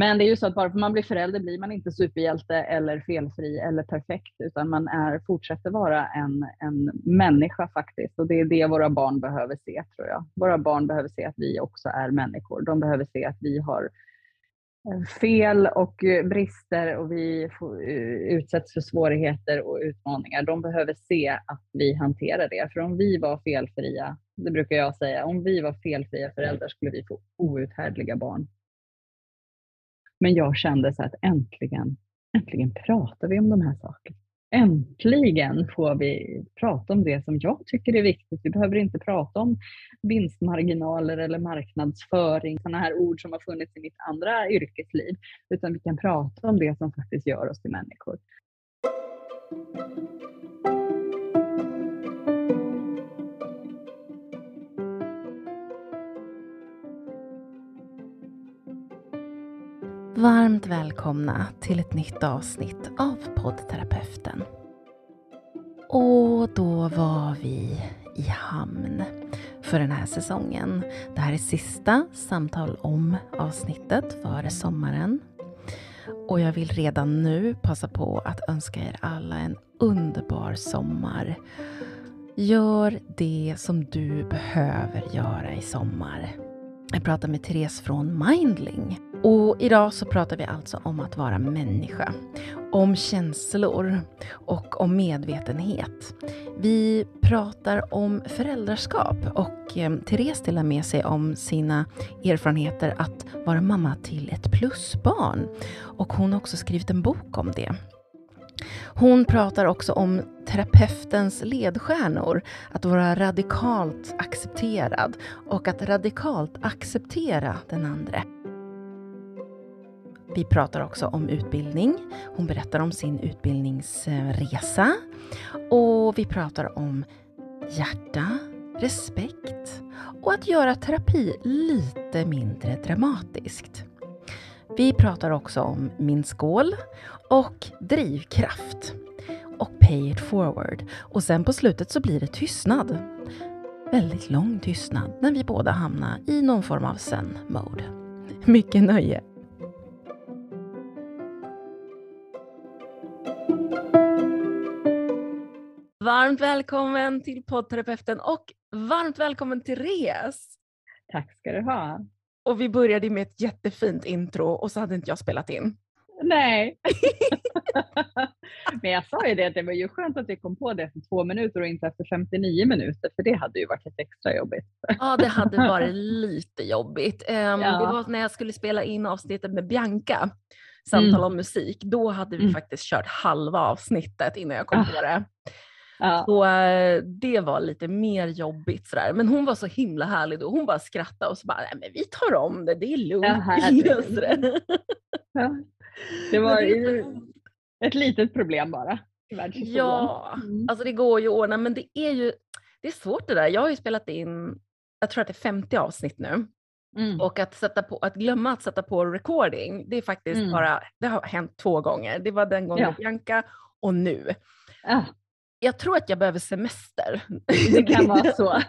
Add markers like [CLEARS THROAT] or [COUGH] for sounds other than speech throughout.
Men det är ju så att bara för man blir förälder blir man inte superhjälte eller felfri eller perfekt, utan man är, fortsätter vara en, en människa faktiskt. Och det är det våra barn behöver se, tror jag. Våra barn behöver se att vi också är människor. De behöver se att vi har eh, fel och eh, brister och vi får, eh, utsätts för svårigheter och utmaningar. De behöver se att vi hanterar det. För om vi var felfria, det brukar jag säga, om vi var felfria föräldrar skulle vi få outhärdliga barn. Men jag kände så att äntligen, äntligen pratar vi om de här sakerna. Äntligen får vi prata om det som jag tycker är viktigt. Vi behöver inte prata om vinstmarginaler eller marknadsföring, sådana här ord som har funnits i mitt andra yrkesliv, utan vi kan prata om det som faktiskt gör oss till människor. Varmt välkomna till ett nytt avsnitt av poddterapeuten. Och då var vi i hamn för den här säsongen. Det här är sista samtal om avsnittet före sommaren. Och jag vill redan nu passa på att önska er alla en underbar sommar. Gör det som du behöver göra i sommar. Jag pratar med Therese från Mindling. Och idag så pratar vi alltså om att vara människa. Om känslor och om medvetenhet. Vi pratar om föräldraskap och eh, Therese delar med sig om sina erfarenheter att vara mamma till ett plusbarn. Och hon har också skrivit en bok om det. Hon pratar också om terapeutens ledstjärnor, att vara radikalt accepterad och att radikalt acceptera den andra. Vi pratar också om utbildning. Hon berättar om sin utbildningsresa. Och vi pratar om hjärta, respekt och att göra terapi lite mindre dramatiskt. Vi pratar också om min skål och drivkraft och pay it forward. Och sen på slutet så blir det tystnad. Väldigt lång tystnad när vi båda hamnar i någon form av zen-mode. Mycket nöje! Varmt välkommen till poddterapeuten och varmt välkommen till Res. Tack ska du ha. Och vi började med ett jättefint intro och så hade inte jag spelat in. Nej. [LAUGHS] Men jag sa ju det att det var ju skönt att vi kom på det efter två minuter och inte efter 59 minuter för det hade ju varit lite extra jobbigt. Ja, det hade varit [LAUGHS] lite jobbigt. Um, ja. Det var när jag skulle spela in avsnittet med Bianca, Samtal mm. om musik. Då hade vi mm. faktiskt kört halva avsnittet innan jag kom ah. på det. Ja. Så äh, det var lite mer jobbigt sådär. Men hon var så himla härlig då. Hon bara skrattade och så bara, men vi tar om det, det är lugnt. Ja, [LAUGHS] det var ju ett litet problem bara. Ja, mm. alltså det går ju att ordna men det är ju det är svårt det där. Jag har ju spelat in, jag tror att det är 50 avsnitt nu. Mm. Och att, sätta på, att glömma att sätta på recording, det är faktiskt mm. bara, det har hänt två gånger. Det var den gången ja. med Bianca och nu. Ah jag tror att jag behöver semester. [LAUGHS] Det kan vara så.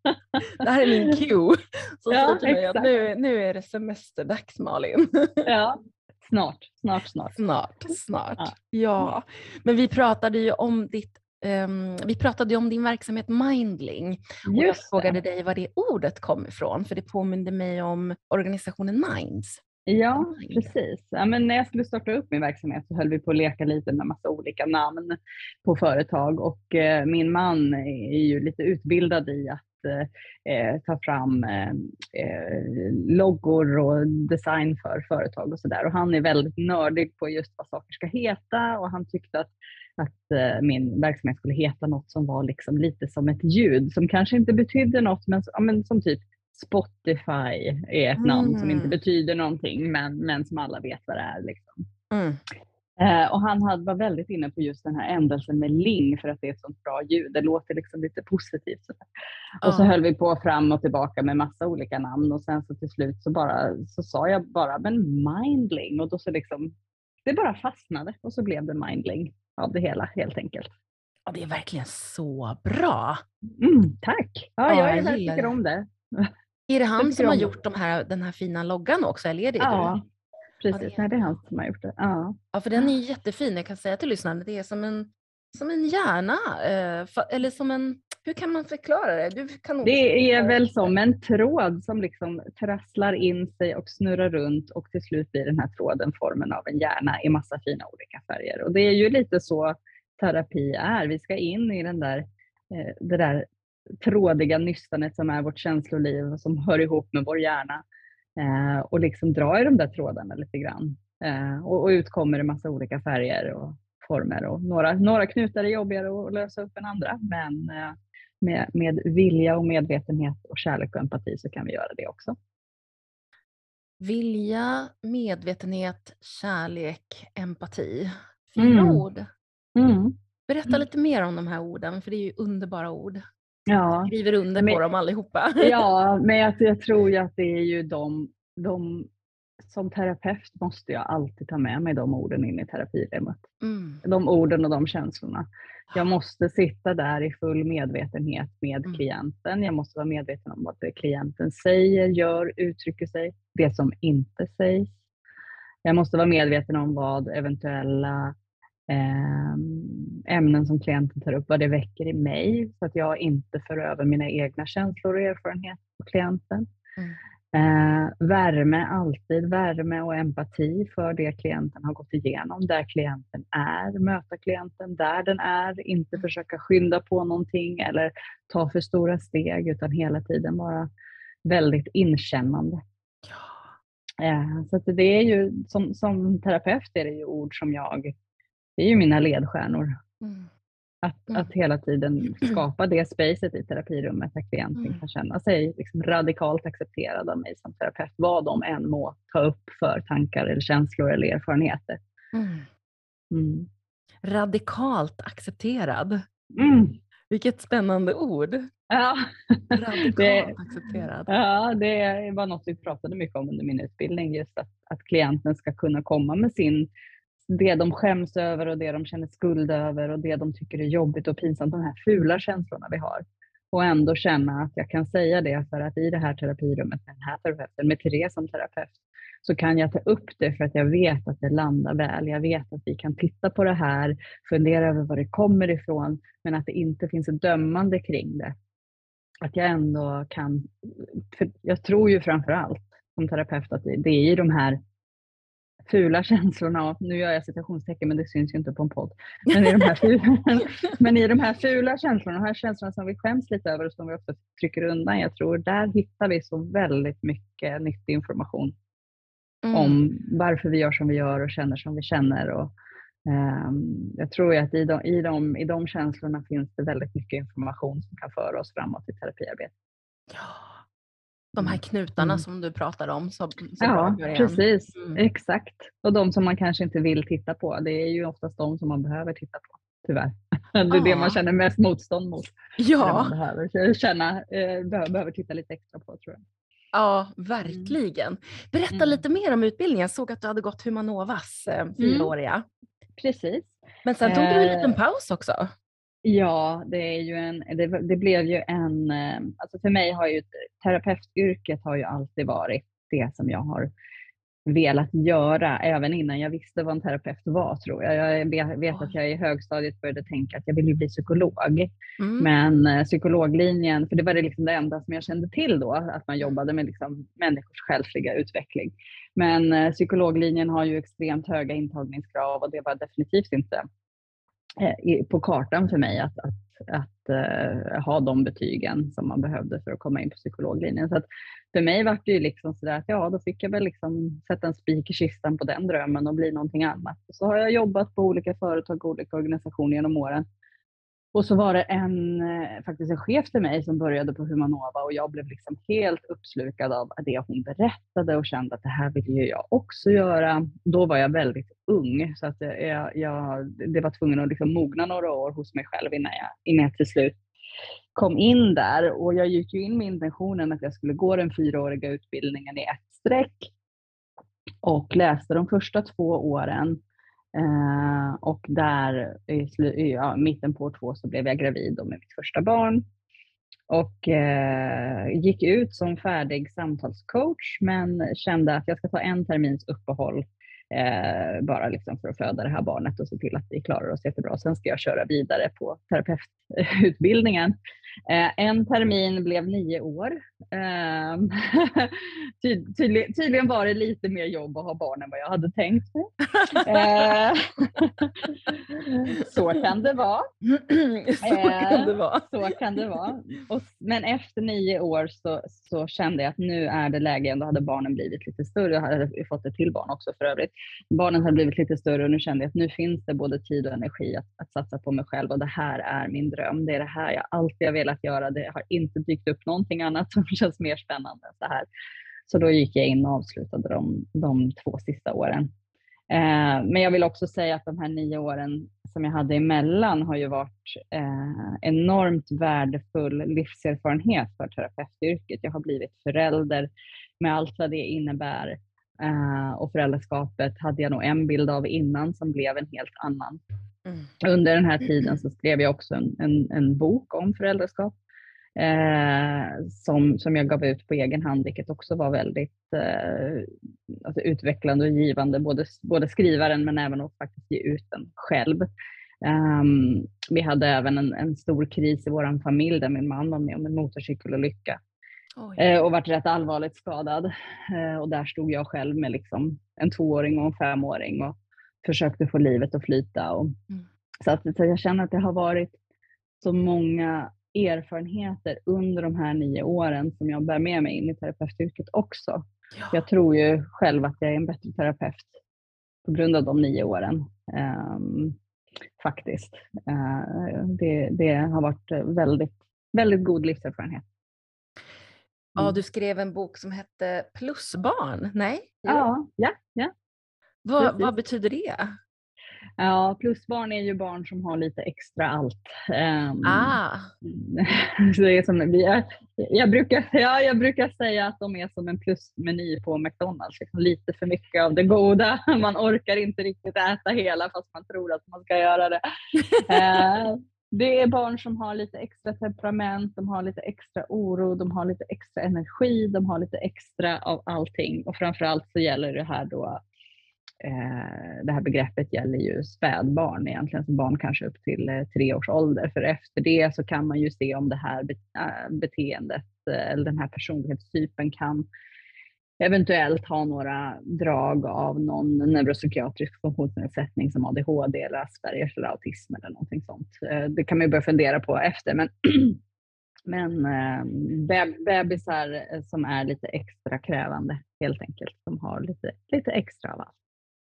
[LAUGHS] det här är min cue. Så ja, mig att nu, nu är det semesterdags Malin. [LAUGHS] ja, snart, snart, snart. Snart, snart. Ja. ja. Men vi pratade ju om ditt um, vi pratade om din verksamhet Mindling och Just jag frågade det. dig var det ordet kom ifrån för det påminde mig om organisationen Minds. Ja, precis. Ja, men när jag skulle starta upp min verksamhet så höll vi på att leka lite med massa olika namn på företag och eh, min man är ju lite utbildad i att eh, ta fram eh, eh, loggor och design för företag och sådär. Och han är väldigt nördig på just vad saker ska heta och han tyckte att att eh, min verksamhet skulle heta något som var liksom lite som ett ljud som kanske inte betydde något men, ja, men som typ Spotify är ett mm. namn som inte mm. betyder någonting men, men som alla vet vad det är. Liksom. Mm. Eh, och han hade, var väldigt inne på just den här ändelsen med ling för att det är ett sånt bra ljud. Det låter liksom lite positivt. Så och så höll vi på fram och tillbaka med massa olika namn och sen så till slut så, bara, så sa jag bara men mindling och då så liksom det bara fastnade och så blev det mindling av det hela helt enkelt. Ja, det är verkligen så bra. Mm, tack! Ja, ja jag, tycker om det. Är det han som har gjort de här, den här fina loggan också eller är det ja. precis. Ja, det, är... Nej, det är han som har gjort det. Ja. ja, för den är jättefin. Jag kan säga till lyssnarna, det är som en, som en hjärna, eh, eller som en hur kan man förklara det? Du kan det är väl som en tråd som liksom trasslar in sig och snurrar runt och till slut blir den här tråden formen av en hjärna i massa fina olika färger. Och det är ju lite så terapi är. Vi ska in i den där, eh, det där trådiga nystanet som är vårt känsloliv och som hör ihop med vår hjärna eh, och liksom dra i de där trådarna lite grann. Eh, och, och ut kommer det massa olika färger och former och några, några knutar är jobbigare att lösa upp än andra men med, med vilja och medvetenhet och kärlek och empati så kan vi göra det också. Vilja, medvetenhet, kärlek, empati. Fina mm. ord. Mm. Berätta mm. lite mer om de här orden, för det är ju underbara ord. Ja. Skriver under men, på dem allihopa. [LAUGHS] Ja, men jag, jag tror ju att det är ju de, de som terapeut måste jag alltid ta med mig de orden in i terapirummet. Mm. De orden och de känslorna. Jag måste sitta där i full medvetenhet med mm. klienten. Jag måste vara medveten om vad klienten säger, gör, uttrycker sig, det som inte sägs. Jag måste vara medveten om vad eventuella ämnen som klienten tar upp, vad det väcker i mig, så att jag inte för över mina egna känslor och erfarenheter på klienten. Mm. Eh, värme, alltid värme och empati för det klienten har gått igenom, där klienten är, möta klienten där den är, inte försöka skynda på någonting eller ta för stora steg utan hela tiden vara väldigt inkännande. Eh, så det är ju, som, som terapeut är det ju ord som jag, det är ju mina ledstjärnor. Mm. Att, mm. att hela tiden [CLEARS THROAT] skapa det spacet i terapirummet där klienten mm. kan känna sig liksom radikalt accepterad av mig som terapeut, vad de än må ta upp för tankar eller känslor eller erfarenheter. Mm. mm. Radikalt accepterad. Mm. Vilket spännande ord. Ja. [LAUGHS] Radikalt det, accepterad. Ja, det var något vi pratade mycket om under min utbildning, just att, att klienten ska kunna komma med sin det de skäms över och det de känner skuld över och det de tycker är jobbigt och pinsamt, de här fula känslorna vi har. Och ändå känna att jag kan säga det för att i det här terapirummet med den här terapeuten, med Therese som terapeut, så kan jag ta upp det för att jag vet att det landar väl. Jag vet att vi kan titta på det här, fundera över var det kommer ifrån, men att det inte finns ett dömande kring det. Att jag ändå kan, för jag tror ju framför allt som terapeut att det är i de här fula känslorna, nu gör jag citationstecken men det syns ju inte på en podd, men i de här fula, [LAUGHS] men i de här fula känslorna, de här känslorna som vi skäms lite över och som vi också trycker undan, jag tror där hittar vi så väldigt mycket nyttig information mm. om varför vi gör som vi gör och känner som vi känner. Och, um, jag tror att i de, i, de, i de känslorna finns det väldigt mycket information som kan föra oss framåt i terapiarbetet. Ja. De här mm. knutarna mm. som du pratar om. Så, så ja, precis. Mm. Exakt. Och de som man kanske inte vill titta på. Det är ju oftast de som man behöver titta på, tyvärr. [LAUGHS] Det är ja. det man känner mest motstånd mot. Ja. Det man behöver, känna, eh, behöver titta lite extra på, tror jag. Ja, verkligen. Mm. Berätta mm. lite mer om utbildningen. Jag såg att du hade gått Humanovas eh, fyraåriga. Mm. Precis. Men sen tog du en liten eh, paus också. Ja, det, är ju en, det, det, blev ju en... Eh, alltså för mig har ju terapeutyrket har ju alltid varit det som jag har velat göra, även innan jag visste vad en terapeut var tror jag. Jag vet att jag i högstadiet började tänka att jag vill bli psykolog. Mm. Men eh, psykologlinjen, för det var det, liksom det enda som jag kände till då, att man jobbade med liksom människors själsliga utveckling. Men eh, psykologlinjen har ju extremt höga intagningskrav och det var definitivt inte Eh, på kartan för mig att, att, att uh, ha de betygen som man behövde för att komma in på psykologlinjen. Så att för mig var det ju liksom sådär att ja, då fick jag väl liksom sätta en spik i kistan på den drömmen och bli någonting annat. Så har jag jobbat på olika företag och olika organisationer genom åren och så var det en, eh, faktiskt en chef till mig som började på Humanova och jag blev liksom helt uppslukad av det hon berättade och kände att det här vill ju jag också göra. Då var jag väldigt ung så att jag, jag det var tvungen att liksom mogna några år hos mig själv innan jag, innan jag till slut kom in där. Och jag gick ju in med intentionen att jag skulle gå den fyraåriga utbildningen i ett streck och läste de första två åren Eh, och där i, ja, mitten på år två så blev jag gravid med mitt första barn. och eh, gick ut som färdig samtalscoach men kände att jag ska ta en termins uppehåll eh, bara liksom för att föda det här barnet och se till att vi klarar oss jättebra. Sen ska jag köra vidare på terapeututbildningen. Eh, en termin blev nio år. [LAUGHS] Eh, tyd, tydlig, tydligen var det lite mer jobb att ha barn än vad jag hade tänkt mig. Eh, [LAUGHS] så kan det vara. [CLEARS THROAT] så kan det vara. Så kan det vara. Och, men efter nio år så, så kände jag att nu är det läge, då hade barnen blivit lite större, jag hade fått ett till barn också för övrigt. Barnen hade blivit lite större och nu kände jag att nu finns det både tid och energi att, att satsa på mig själv och det här är min dröm. Det är det här jag alltid har velat göra. Det har inte dykt upp någonting annat som [LAUGHS] känns mer spännande än så här. Så då gick jag in och avslutade de, de två sista åren. Eh, men jag vill också säga att de här nio åren som jag hade emellan har ju varit eh, enormt värdefull livserfarenhet för terapeutyrket. Jag har blivit förälder med allt vad det innebär. eh, och föräldraskapet hade jag nog en bild av innan som blev en helt annan. Mm. Under den här tiden så skrev jag också en, en, en bok om föräldraskap uh, som, som jag gav ut på egen hand, vilket också var väldigt uh, alltså utvecklande och givande, både, både skrivaren men även att faktiskt ge ut den själv. Um, vi hade även en, en stor kris i vår familj där min man var med om en motorcykelolycka eh, och varit rätt allvarligt skadad. Eh, och där stod jag själv med liksom en tvååring och en femåring och försökte få livet att flyta. Och, mm. så, att, så jag känner att det har varit så många erfarenheter under de här nio åren som jag bär med mig in i terapeutyrket också. Ja. Jag tror ju själv att jag är en bättre terapeut på grund av de nio åren. Um, faktiskt. Uh, det, det, har varit väldigt, väldigt god livserfarenhet. Ja, mm. du skrev en bok som hette Plusbarn, nej? Ja, ja. ja. Vad, vad betyder det? Ja, plusbarn är ju barn som har lite extra allt. Um, ah. [LAUGHS] så det är som, jag, jag, brukar, ja, jag brukar säga att de är som en plusmeny på McDonalds. Liksom lite för mycket av det goda. [LAUGHS] Man orkar inte riktigt äta hela fast man tror att man ska göra det. uh, [LAUGHS] Det är barn som har lite extra temperament, de har lite extra oro, de har lite extra energi, de har lite extra av allting. Och framförallt så gäller det här då, eh, det här begreppet gäller ju spädbarn egentligen, så barn kanske upp till eh, tre års ålder. För efter det så kan man ju se om det här eh, beteendet eh, eller den här personlighetstypen kan eventuellt ha några drag av någon neuropsykiatrisk funktionsnedsättning som ADHD eller Aspergers eller autism eller någonting sånt. Eh, det kan man ju börja fundera på efter. Men, [CLEARS THROAT] men ehm, eh, bebisar som är lite extra krävande helt enkelt, som har lite, lite extra av allt.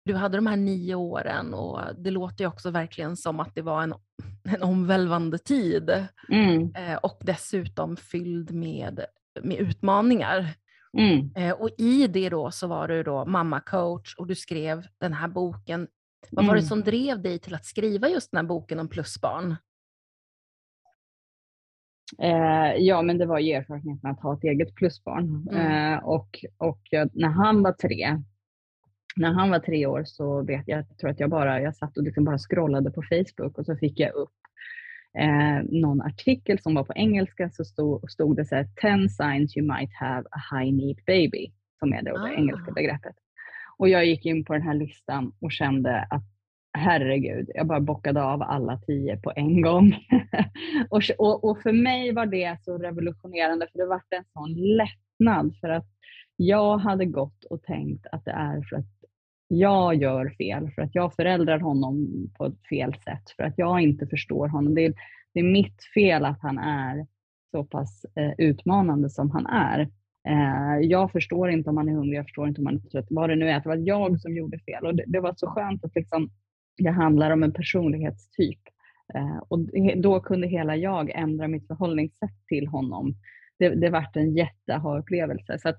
Du hade de här nio åren och det låter ju också verkligen som att det var en, [LAUGHS] en omvälvande tid mm. och dessutom fylld med, med utmaningar. Mm. Eh, och i det då så var du då mamma-coach och du skrev den här boken. Vad var det mm. som drev dig till att skriva just den här boken om plusbarn? Eh, ja, men det var ju erfarenheten att ha ett eget plusbarn. Mm. Eh, och och jag, när han var tre, när han var tre år så vet jag, jag tror att jag bara, jag satt och liksom bara scrollade på Facebook och så fick jag upp eh, någon artikel som var på engelska så stod, stod det så här 10 signs you might have a high need baby, som är det, ah. engelska begreppet. Och jag gick in på den här listan och kände att herregud, jag bara bockade av alla tio på en gång. [LAUGHS] och, och, och, för mig var det så revolutionerande för det var en sån lättnad för att jag hade gått och tänkt att det är för att jag gör fel, för att jag föräldrar honom på ett fel sätt, för att jag inte förstår honom. Det är, det är mitt fel att han är så pass eh, utmanande som han är. Eh, jag förstår inte om han är hungrig, jag förstår inte om han är trött, vad det nu är. Det var jag som gjorde fel och det, det var så skönt att liksom, det handlar om en personlighetstyp. Eh, och då kunde hela jag ändra mitt förhållningssätt till honom. Det, det vart en jätteha-upplevelse. Så att,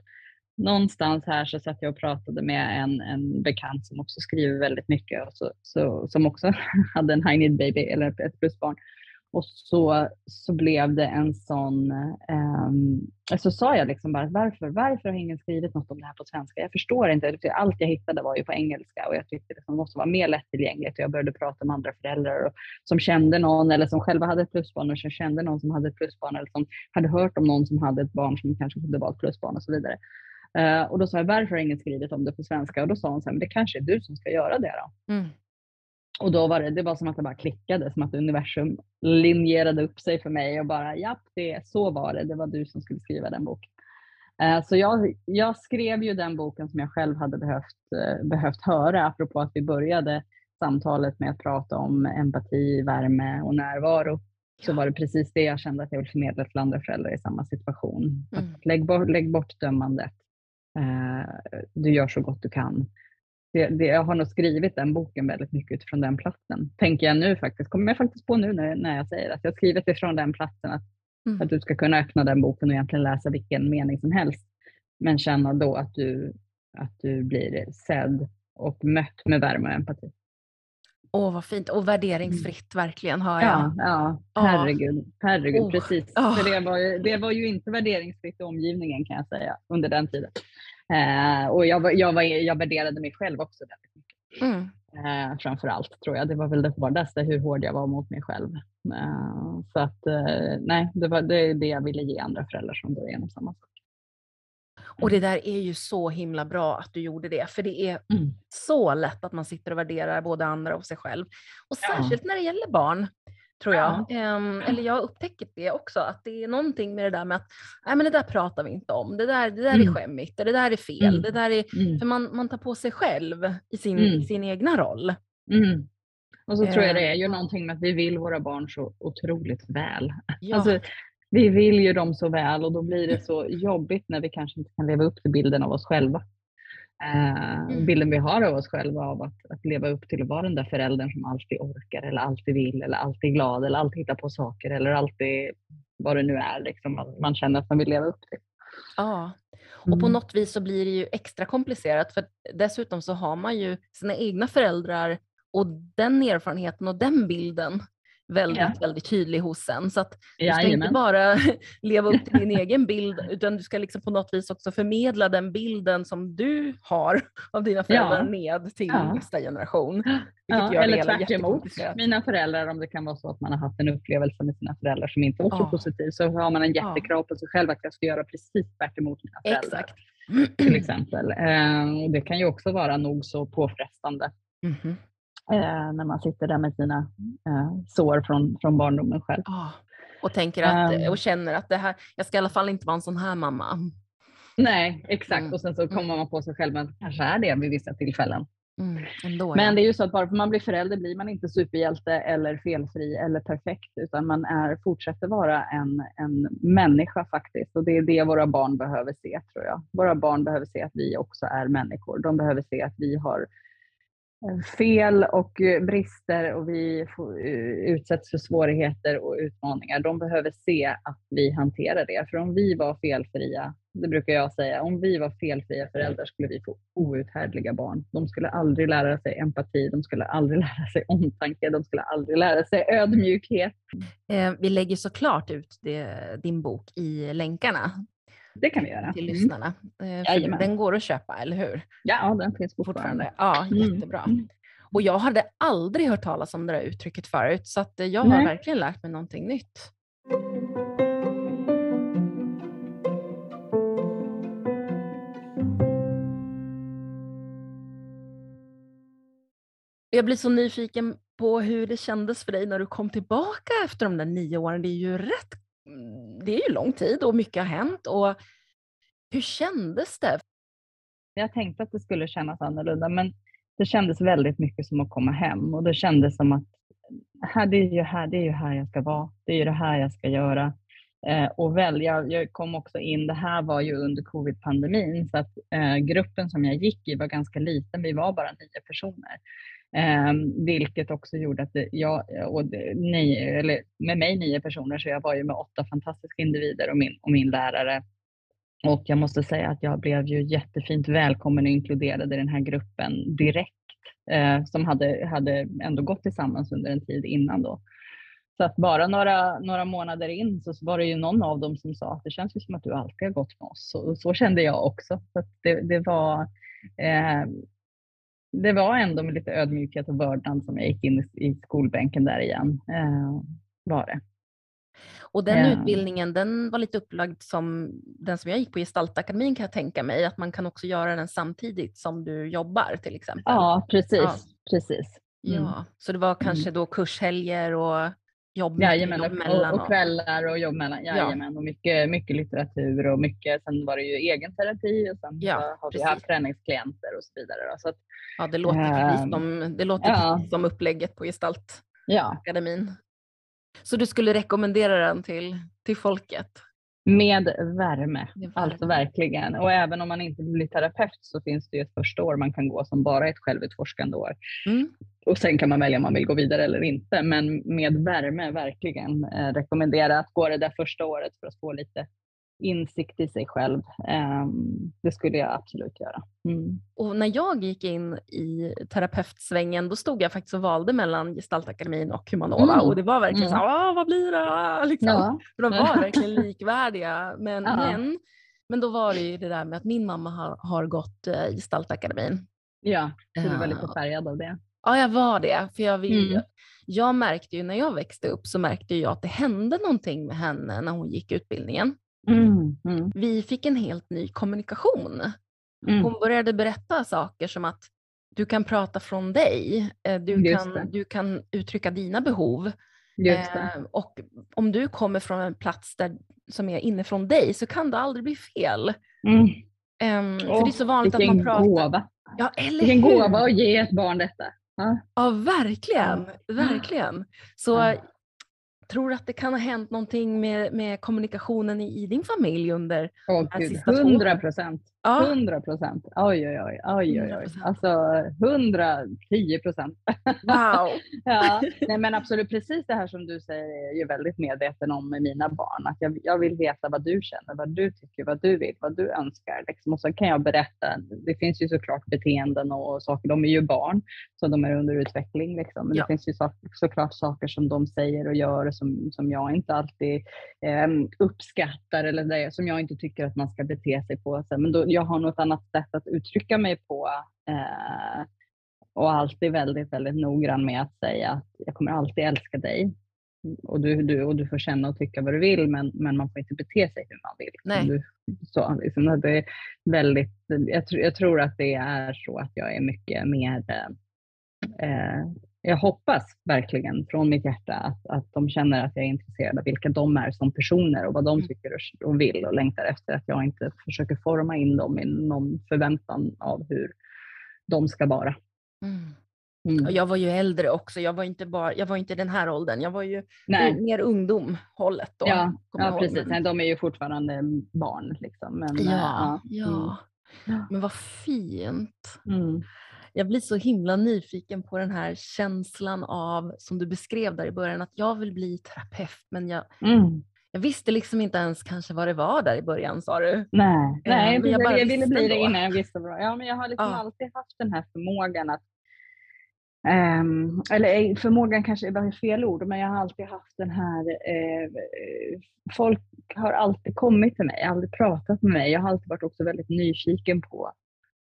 någonstans här så satt jag och pratade med en, en bekant som också skriver väldigt mycket och så, så, som också [LAUGHS] hade en high need baby eller ett plusbarn. Och så, så blev det en sån, um, så sa jag liksom bara varför, varför har ingen skrivit något om det här på svenska? Jag förstår inte, allt jag hittade var ju på engelska och jag tyckte liksom det måste vara mer lättillgängligt och jag började prata med andra föräldrar och, som kände någon eller som själva hade ett plusbarn och som kände någon som hade ett plusbarn eller som hade hört om någon som hade ett barn som kanske kunde vara ett plusbarn och så vidare. Uh, och då sa jag, varför har ingen skrivit om det på svenska? Och då sa hon så här, men det kanske är du som ska göra det då. Mm. Och då var det, det var som att det bara klickade, som att universum linjerade upp sig för mig och bara ja, det, så var det. Det var du som skulle skriva den boken. Uh, så jag, jag skrev ju den boken som jag själv hade behövt, uh, behövt höra, apropå att vi började samtalet med att prata om empati, värme och närvaro. Så var det precis det jag kände att jag ville förmedla till andra föräldrar i samma situation. Mm. lägg, bort, lägg bort dömandet. Uh, du gör så gott du kan det, det, jag har nog skrivit den boken väldigt mycket utifrån den platsen. Tänker jag nu faktiskt, kommer jag faktiskt på nu när, när jag säger att jag har skrivit ifrån den platsen att, mm. att du ska kunna öppna den boken och egentligen läsa vilken mening som helst. Men känna då att du, att du blir sedd och mött med värme och empati. Åh, vad fint. Och värderingsfritt mm. verkligen har jag. Ja, ja. herregud. herregud oh. Precis. Oh. För det var, ju, det var ju inte värderingsfritt i omgivningen kan jag säga under den tiden. Eh, och jag, jag, var, jag värderade mig själv också väldigt mycket. Mm. Eh, framför allt tror jag. Det var väl det hårdaste, hur hård jag var mot mig själv. Eh, så att eh, nej, det var det, det jag ville ge andra föräldrar som går igenom samma sak. Och det där är ju så himla bra att du gjorde det, för det är mm. så lätt att man sitter och värderar både andra och sig själv. Och särskilt ja. när det gäller barn tror jag. Ja. Um, eller jag har upptäckt det också, att det är någonting med det där med att nej, men det där pratar vi inte om, det där, det där mm. är skämmigt, det där är fel, mm. det där är, mm. för man, man tar på sig själv i sin, mm. sin egna roll. Mm. Och så tror jag det är ju någonting med att vi vill våra barn så otroligt väl. Ja. Alltså, vi vill ju dem så väl och då blir det så jobbigt när vi kanske inte kan leva upp till bilden av oss själva. Eh, mm. bilden vi har av oss själva av att, att leva upp till att vara den där föräldern som alltid orkar eller alltid vill eller alltid är glad eller alltid hittar på saker eller alltid vad det nu är liksom, man känner att man vill leva upp till. Ja, och på mm. något vis så blir det ju extra komplicerat för dessutom så har man ju sina egna föräldrar och den erfarenheten och den bilden väldigt, ja. väldigt tydlig hos en. Så att du ska Jajamän. inte bara [LAUGHS] leva upp till din [LAUGHS] egen bild, utan du ska liksom på något vis också förmedla den bilden som du har av dina föräldrar ja. ned till ja. nästa generation. [GASPS] Ja, eller tvärt emot mina föräldrar, om det kan vara så att man har haft en upplevelse med sina föräldrar som inte var så positiv, så har man en jättekrav på sig själv att jag ska göra precis tvärt emot mina föräldrar. Exakt. Till exempel. Eh, det kan ju också vara nog så påfrestande. Mm -hmm eh, när man sitter där med sina eh, sår från, från barndomen själv. Oh, och tänker att, um, och känner att det här, jag ska i alla fall inte vara en sån här mamma. Nej, exakt. Mm. Och sen så kommer mm. man på sig själv att det kanske är det vid vissa tillfällen. Mm, ändå, Men det är ju så att bara för man blir förälder blir man inte superhjälte eller felfri eller perfekt utan man är, fortsätter vara en, en människa faktiskt. Och det är det våra barn behöver se tror jag. Våra barn behöver se att vi också är människor. De behöver se att vi har fel och eh, brister och vi får, eh, utsätts för svårigheter och utmaningar. De behöver se att vi hanterar det. För om vi var felfria, det brukar jag säga, om vi var felfria föräldrar skulle vi få outhärdliga barn. De skulle aldrig lära sig empati, de skulle aldrig [LAUGHS] lära sig omtanke, de skulle aldrig lära sig ödmjukhet. Eh, vi lägger såklart ut det, din bok i länkarna det kan vi göra. Till mm. lyssnarna. Mm. Den går att köpa, eller hur? Ja, den finns fortfarande. Ja, mm. jättebra. Mm. Och jag hade aldrig hört talas om det där uttrycket förut, så att jag har Nej. verkligen lärt mig någonting nytt. Jag blir så nyfiken på hur det kändes för dig när du kom tillbaka efter de där nio åren. Det är ju rätt det är ju lång tid och mycket har hänt. Och hur kändes det? Jag tänkte att det skulle kännas annorlunda, men det kändes väldigt mycket som att komma hem och det kändes som att här, det, är ju här, det är ju här jag ska vara. Det är ju det här jag ska göra. Eh, och välja, jag kom också in, det här var ju under covid-pandemin, så att eh, gruppen som jag gick i var ganska liten. Vi var bara nio personer. Um, vilket också gjorde att jag, och nio, eller med mig nio personer, så jag var ju med åtta fantastiska individer och min, och min lärare. Och jag måste säga att jag blev ju jättefint välkommen och inkluderad i den här gruppen direkt, uh, som hade, hade ändå gått tillsammans under en tid innan då. Så att bara några, några månader in så var det ju någon av dem som sa att det känns ju som att du alltid har gått med oss. Och så kände jag också. Så det, det, var, eh, det var ändå med lite ödmjukhet och vördnad som jag gick in i, skolbänken där igen. Eh, var det. Och den ja. utbildningen den var lite upplagd som den som jag gick på Gestaltakademin kan jag tänka mig, att man kan också göra den samtidigt som du jobbar till exempel. Ja, precis. Ja. precis. Mm. Ja, så det var kanske mm. då kurshelger och jobb Jajamän, och, och, kvällar och jobb mellan. Jajamän, ja. och mycket, mycket litteratur och mycket, sen var det ju egen terapi och sen ja, har vi haft träningsklienter och så vidare. Så att, ja, det låter äh, precis som, det låter ja. precis som upplägget på Gestaltakademin. Ja. Så du skulle rekommendera den till, till folket? Med värme, värme, alltså verkligen. Och även om man inte blir terapeut så finns det ju ett första år man kan gå som bara ett självutforskande år. Mm. Och sen kan man välja om man vill gå vidare eller inte. Men med värme verkligen eh, rekommendera att gå det där första året för att få lite insikt i sig själv. Um, det skulle jag absolut göra. Mm. Och när jag gick in i terapeutsvängen då stod jag faktiskt och valde mellan Gestaltakademin och Humanova mm. och det var verkligen mm. så här, vad blir det? [LAUGHS] Liksom. Ja. De var verkligen [LAUGHS] likvärdiga. Men, ja. men, men då var det ju det där med att min mamma har, har gått uh, Gestaltakademin. Ja, så du var lite färgad av det? Ja, jag var det. För jag, vill, mm. jag märkte ju när jag växte upp så märkte jag att det hände någonting med henne när hon gick utbildningen. Mm, mm. Vi fick en helt ny kommunikation. Mm. Hon började berätta saker som att du kan prata från dig, eh, du, kan, du kan uttrycka dina behov. Eh, och om du kommer från en plats där, som är inifrån dig så kan det aldrig bli fel. Mm. Oh, för det är så vanligt att man pratar... Gåva. Ja, eller vilken hur? gåva att ge ett barn detta. Ja, verkligen. verkligen. Så tror att det kan ha hänt någonting med, med kommunikationen i, i din familj under oh, de här sista 100 procent. Hundra procent. Oj, oj, oj. oj, oj, oj. Alltså 110 procent. Wow. [LAUGHS] ja, [LAUGHS] nej, men absolut precis det här som du säger är jag ju väldigt medveten om med mina barn. Att jag, jag vill veta vad du känner, vad du tycker, vad du vill, vad du önskar. Liksom. Och så kan jag berätta. Det finns ju såklart beteenden och saker. De är ju barn, så de är under utveckling. Liksom. Men ja. det finns ju så, såklart saker som de säger och gör som, som jag inte alltid eh, uppskattar eller det, som jag inte tycker att man ska bete sig på. Så, men då, jag har något annat sätt att uttrycka mig på. Eh, och alltid väldigt, väldigt noggrann med att säga att jag kommer alltid älska dig. Och du, du, och du får känna och tycka vad du vill, men, men man får inte bete sig hur man vill. Nej. Du, så, liksom, det är väldigt, jag, jag, tror att det är så att jag är mycket mer eh, jag hoppas verkligen från mitt hjärta att, att de känner att jag är intresserad av vilka de är som personer och vad de mm. tycker och vill och längtar efter. Att jag inte försöker forma in dem i någon förväntan av hur de ska vara. Mm. Mm. Jag var ju äldre också, jag var inte, bara, jag var inte den här åldern, jag var ju Nej. mer ungdomhållet då. Ja, ja precis. Men de är ju fortfarande barn. Liksom. Men, ja, ja. ja. Mm. Men vad fint. Jag blir så himla nyfiken på den här känslan av, som du beskrev där i början, att jag vill bli terapeut men jag, mm. jag visste liksom inte ens kanske vad det var där i början sa du. Nej, Nej eh, men jag, bara jag ville bli det innan jag visste vad Ja, men jag har liksom ja. alltid haft den här förmågan att Um, eller förmågan kanske var fel ord, men jag har alltid haft den här, uh, folk har alltid kommit till mig, aldrig pratat med mig. Jag har alltid varit också väldigt nyfiken på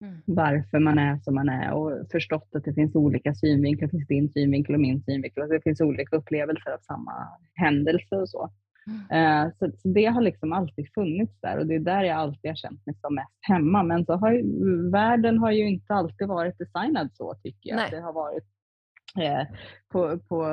Mm. Varför man är som man är och förstått att det finns olika synvinklar. Det finns din synvinkel och min synvinkel. Och det finns olika upplevelser av samma händelse och så. Mm. Uh, så, så, det har liksom alltid funnits där och det är där jag alltid har känt mig som mest hemma. Men så har ju, världen har ju inte alltid varit designad så tycker jag. Nej. Det har varit Eh, på, på,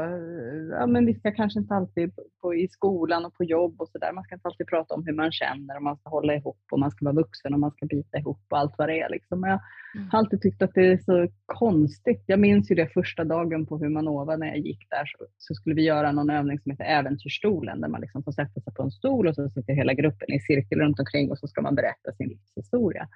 ja, men vi ska kanske inte alltid på, i skolan och på jobb och sådär. Man ska inte alltid prata om hur man känner och man ska hålla ihop och man ska vara vuxen och man ska bita ihop och allt vad det är. Liksom. Jag mm. har alltid tyckt att det är så konstigt. Jag minns ju det första dagen på Humanova när jag gick där så, så skulle vi göra någon övning som heter Äventyrsstolen där man liksom får sätta sig på en stol och så sitter hela gruppen i cirkel runt omkring och så ska man berätta sin livshistoria.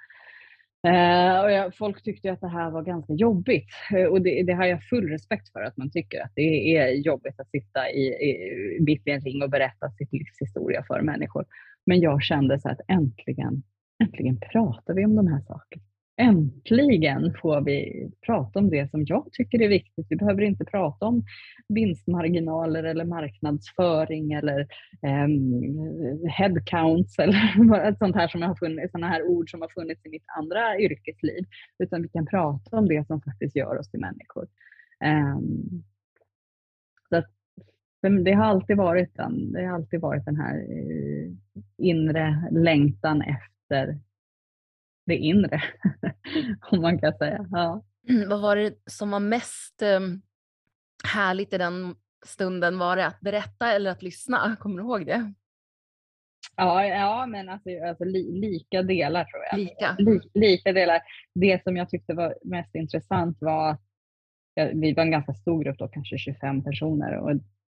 Eh, och jag, folk tyckte att det här var ganska jobbigt eh, och det, det, har jag full respekt för att man tycker att det är jobbigt att sitta i, i, mitt i en ring och berätta sitt livshistoria för människor. Men jag kände så att äntligen, äntligen pratar vi om de här sakerna äntligen får vi prata om det som jag tycker är viktigt. Vi behöver inte prata om vinstmarginaler eller marknadsföring eller um, headcounts eller [LAUGHS] sånt här som har funnits, sådana här ord som har funnits i mitt andra yrkesliv. Utan vi kan prata om det som faktiskt gör oss till människor. Um, så att, det har alltid varit den, det har alltid varit den här eh, inre längtan efter det inre, [LAUGHS] om man kan säga. Ja. Mm, vad var det som var mest um, härligt i den stunden? Var det att berätta eller att lyssna? Kommer du ihåg det? Ja, ja men alltså, alltså li, lika delar tror jag. Lika? Li, lika delar. Det som jag tyckte var mest intressant var att ja, vi var en ganska stor grupp då, kanske 25 personer. Och,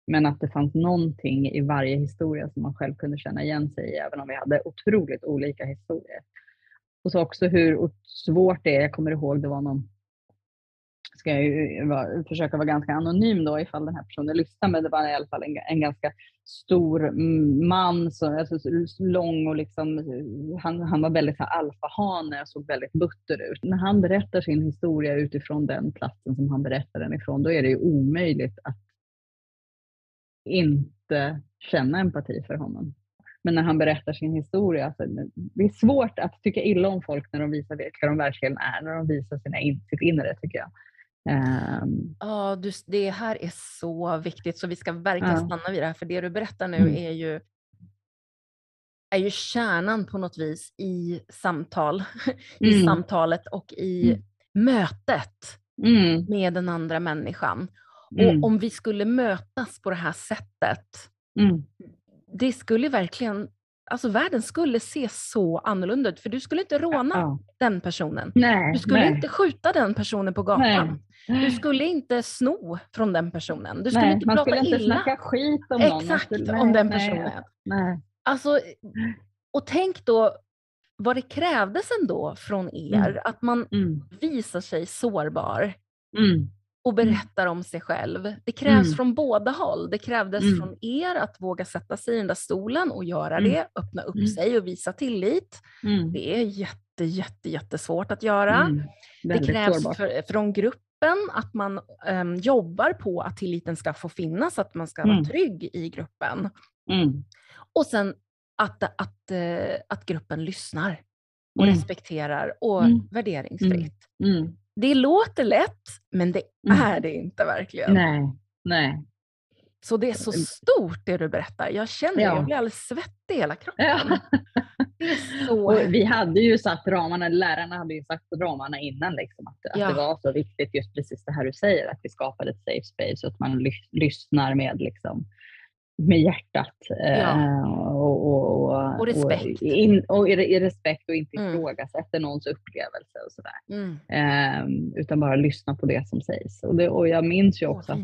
men att det fanns någonting i varje historia som man själv kunde känna igen sig i, även om vi hade otroligt olika historier. Och så också hur svårt det är. Jag kommer ihåg det var någon, ska jag ju vara, försöka vara ganska anonym då ifall den här personen lyssnar, men det var i alla fall en, en ganska stor mm, man, så, alltså, lång och liksom, eh, han, han var väldigt alfahane och såg väldigt butter ut. När han berättar sin historia utifrån den platsen som han berättar den ifrån, då är det ju omöjligt att inte känna empati för honom. Men när han berättar sin historia, alltså, det är svårt att tycka illa om folk när de visar vilka de verkligen är, när de visar sina in, sitt inre tycker jag. Um, ja, du, det här är så viktigt så vi ska verkligen ja. stanna vid det här för det du berättar nu mm. är ju är ju kärnan på något vis i samtal, [LAUGHS] i mm. samtalet och i mm. mötet mm. med den andra människan. Och mm. om vi skulle mötas på det här sättet, mm det skulle verkligen, alltså världen skulle se så annorlunda ut. För du skulle inte råna ja. den personen. Nej, du skulle nej. inte skjuta den personen på gatan. Nej. Du skulle inte sno från den personen. Du skulle inte man prata skulle inte illa. snacka skit om någon. Exakt, skulle, om den personen. Nej. Alltså, och tänk då vad det krävdes ändå från er, mm. att man mm. visar sig sårbar. Mm och mm. berättar om sig själv. Det krävs mm. från båda håll. Det krävdes mm. från er att våga sätta sig i den där stolen och göra mm. det, öppna upp mm. sig och visa tillit. Mm. Det är jätte, jätte, jättesvårt att göra. Det krävs för, från gruppen att man um, jobbar på att tilliten ska få finnas, att man ska vara trygg i gruppen. Och sen att, att, uh, att gruppen lyssnar och respekterar och värderingsfritt det låter lätt, men det mm. är det inte verkligen. Nej, nej. Så det är så stort det du berättar. Jag känner ja. jag blir alldeles svettig i hela kroppen. Ja. Det är så... [LAUGHS] Och vi hade ju satt ramarna, lärarna hade ju satt ramarna innan, liksom, att, att det var så viktigt, just precis det här du säger, att vi skapade ett safe space, så att man lyssnar med liksom, med hjärtat. Ja. Eh, och, och, och, respekt. Och, in, och i, respekt och inte mm. någons upplevelse och sådär. Mm. Eh, utan bara lyssna på det som sägs. Och, det, och jag minns ju också, oh,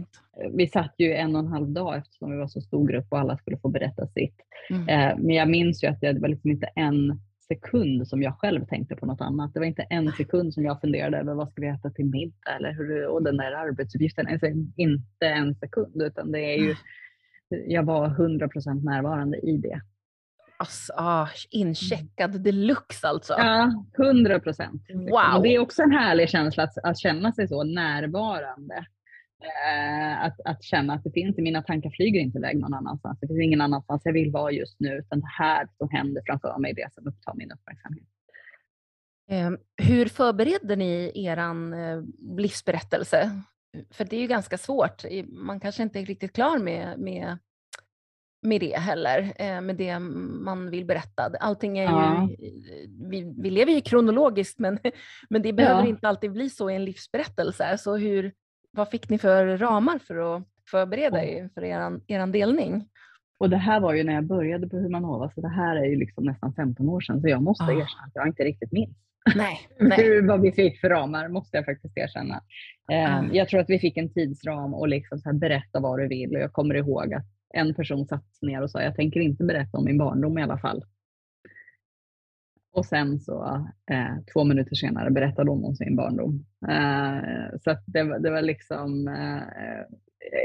vi satt ju en och en halv dag eftersom vi var så stor grupp och alla skulle få berätta sitt. Mm. Eh, men jag minns ju att det var liksom inte en sekund som jag själv tänkte på något annat. Det var inte en sekund som jag funderade över vad ska vi äta till middag eller hur, och den där arbetsuppgiften. Alltså, inte en sekund utan det är ju jag var 100% närvarande i det. Alltså, ah, incheckad mm. deluxe alltså. Ja, 100 procent. Wow. Det är också en härlig känsla att, att känna sig så närvarande. Eh, att, att känna att det finns, mina tankar flyger inte iväg någon annanstans. Det finns ingen annanstans jag vill vara just nu, utan det här som händer framför mig, det som upptar min uppmärksamhet. Eh, hur förberedde ni er eh, livsberättelse? För det är ju ganska svårt. Man kanske inte är riktigt klar med, med, med det heller, eh, med det man vill berätta. Allting är ja. ju, vi, vi lever ju kronologiskt men, [LAUGHS] men det behöver ja. inte alltid bli så i en livsberättelse. Så hur, vad fick ni för ramar för att förbereda er för er, er delning? Och det här var ju när jag började på Humanova, så det här är ju liksom nästan 15 år sedan, så jag måste ah. erkänna att jag inte riktigt minns. Nej, [LAUGHS] nej. vad vi fick för ramar, måste jag faktiskt erkänna. Mm. Jag tror att vi fick en tidsram och liksom så här, berätta vad du vill. Och jag kommer ihåg att en person satt ner och sa, jag tänker inte berätta om min barndom i alla fall. Och sen så eh, två minuter senare berättade hon om sin barndom. Eh, så det, det, var liksom, eh,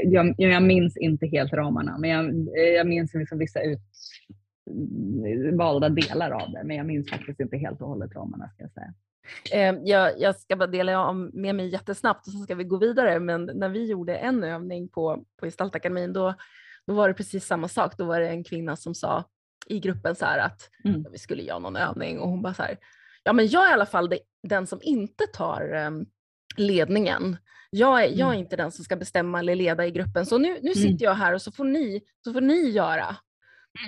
jag, jag, minns inte helt ramarna, men jag, jag minns liksom vissa ut, valda delar av det, men jag minns faktiskt inte helt och hållet ramarna ska jag säga. Eh, jag, jag, ska bara dela med mig jättesnabbt och så ska vi gå vidare. Men när vi gjorde en övning på, på Gestaltakademin då, då var det precis samma sak. Då var det en kvinna som sa i gruppen så här att mm. vi skulle göra någon övning och hon bara så här, ja men jag är i alla fall det, den som inte tar um, ledningen. Jag är, jag är mm. inte den som ska bestämma eller leda i gruppen så nu, nu sitter mm. jag här och så får ni, så får ni göra.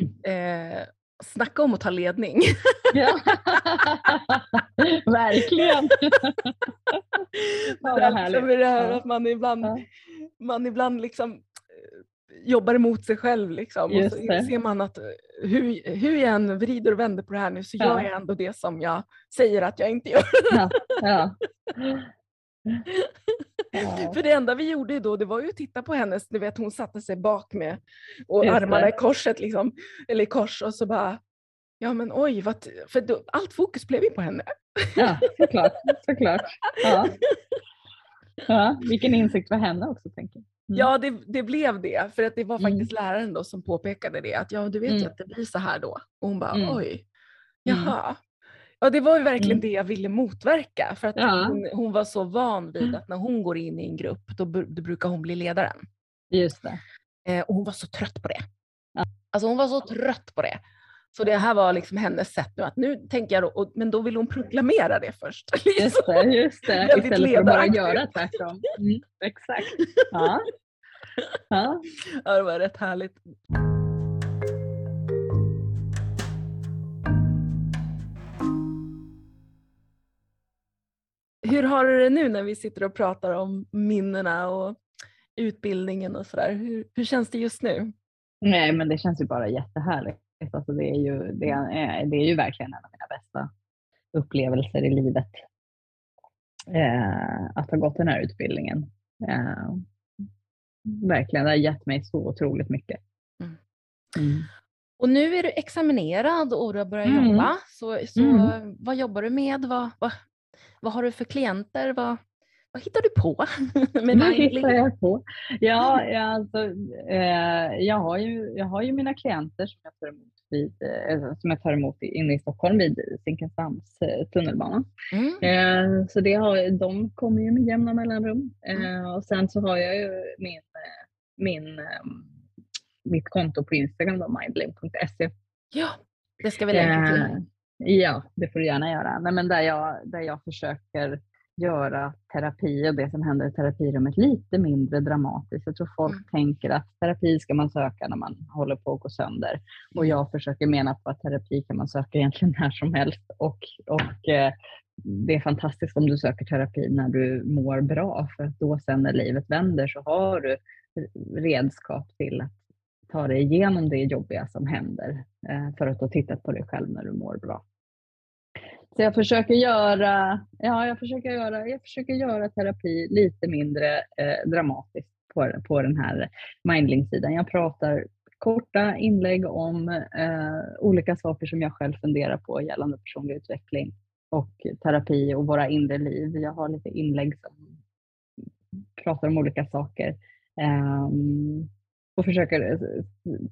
Mm. Eh, snacka om att ta ledning. Ja. [LAUGHS] Verkligen. det, är liksom det här att man ibland, ja. man ibland liksom eh, jobbar emot sig själv liksom. och så ser man att eh, hur, hur jag än vrider och vänder på det här nu så ja. gör jag ändå det som jag säger att jag inte gör. Ja. Ja. För det enda vi gjorde då det var ju att titta på hennes, du vet hon satte sig bak med och armarna i korset liksom, eller i kors och så bara Ja men oj, vad, för då, allt fokus blev ju på henne. Ja, såklart. såklart. Ja. Ja, vilken insikt för henne också tänker jag. Mm. Ja det, det blev det, för att det var mm. faktiskt mm. läraren då som påpekade det att ja du vet mm. ju att det blir så här då. Och hon bara mm. oj, mm. jaha. Ja det var ju verkligen det jag ville motverka för att ja. hon, hon, var så van vid att när hon går in i en grupp då, då brukar hon bli ledaren. Just det. Eh, och hon var så trött på det. Ja. Alltså hon var så trött på det. Så det här var liksom hennes sätt nu att nu tänker jag, då, men då vill hon proklamera det först. [LAUGHS] Just det, just det. istället för att bara göra tvärtom. Mm, exakt. Ja. [LAUGHS] Ja. ja, det var rätt härligt. Hur har du det nu när vi sitter och pratar om minnena och utbildningen och sådär? Hur, hur känns det just nu? Nej, men det känns ju bara jättehärligt. Alltså det, är ju, det, är, det är ju verkligen en av mina bästa upplevelser i livet. Eh, att ha gått den här utbildningen. Eh, verkligen, det har gett mig så otroligt mycket. Mm. Mm. Och nu är du examinerad och du har börjat mm. jobba. Så, så mm. vad jobbar du med? Vad, vad, vad har du för klienter? Vad, vad hittar du på? [LAUGHS] med vad hittar jag på? Ja, jag, alltså, eh, jag, har ju, jag har ju mina klienter som jag tar emot, vid, eh, som jag tar emot inne i Stockholm vid Zinkensdamms eh, tunnelbana. Mm. Eh, så det har, de kommer ju med jämna mellanrum. Mm. Eh, och sen så har jag ju min, min, mitt konto på Instagram, då, mindlim.se. Ja, det ska vi lägga till. Ja, det får du gärna göra. Nej, men där, jag, där jag försöker göra terapi och det som händer i terapirummet lite mindre dramatiskt. Jag tror folk mm. tänker att terapi ska man söka när man håller på att gå sönder. Och jag försöker mena på att terapi kan man söka egentligen [LAUGHS] när som helst. Och, och eh, det är fantastiskt om du söker terapi när du mår bra, för att då sen när livet vänder så har du redskap till att ta dig igenom det jobbiga som händer, eh, för att du har tittat på dig själv när du mår bra. Så jag försöker göra, ja, jag försöker göra, jag försöker göra terapi lite mindre eh, dramatiskt på, på den här mindling-sidan. Jag pratar korta inlägg om eh, olika saker som jag själv funderar på gällande personlig utveckling och terapi och våra inre liv. Jag har lite inlägg som pratar om olika saker. Um, och försöker eh,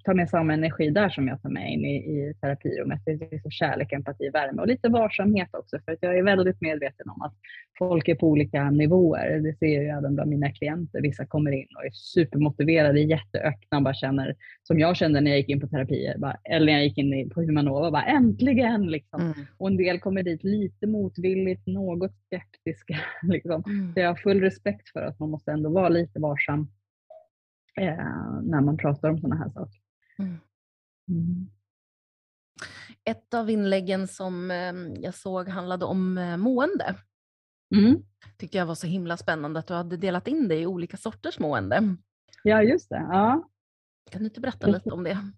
ta med samma energi där som jag tar med in i, i terapirummet. Det är så kärlek, empati, värme och lite varsamhet också för att jag är väldigt medveten om att folk är på olika nivåer. Det ser jag även bland mina klienter. Vissa kommer in och är supermotiverade, jätteöppna, bara känner som jag kände när jag gick in på terapi, bara, eller när jag gick in på Humanova, bara äntligen liksom. Mm. Och en del kommer dit lite motvilligt, något skeptiska. [LAUGHS] Liksom. Mm. Så jag har full respekt för att man måste ändå vara lite varsam eh, när man pratar om sådana här saker. Mm. Mm. Ett av inläggen som eh, jag såg handlade om eh, mående. Mm. tyckte jag var så himla spännande att du hade delat in det i olika sorters mående. Ja, just det. Ja. Kan du inte berätta lite om det?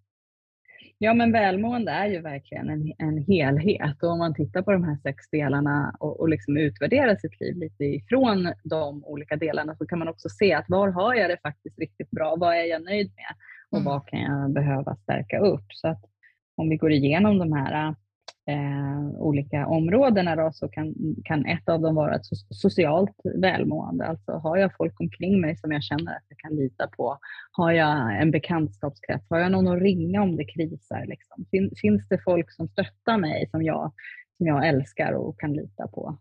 Ja, men välmående är ju verkligen en, en helhet och om man tittar på de här sex delarna och, och liksom utvärderar sitt liv lite ifrån de olika delarna så kan man också se att var har jag det faktiskt riktigt bra? Vad är jag nöjd med? Och mm. vad kan jag behöva stärka upp? Så att om vi går igenom de här eh, olika områdena då, så kan, kan ett av dem vara ett socialt välmående. Alltså har jag folk omkring mig som jag känner att jag kan lita på? Har jag en bekantskapskrets? Har jag någon att ringa om det krisar? Liksom? Fin, finns det folk som stöttar mig som jag, som jag älskar och kan lita på?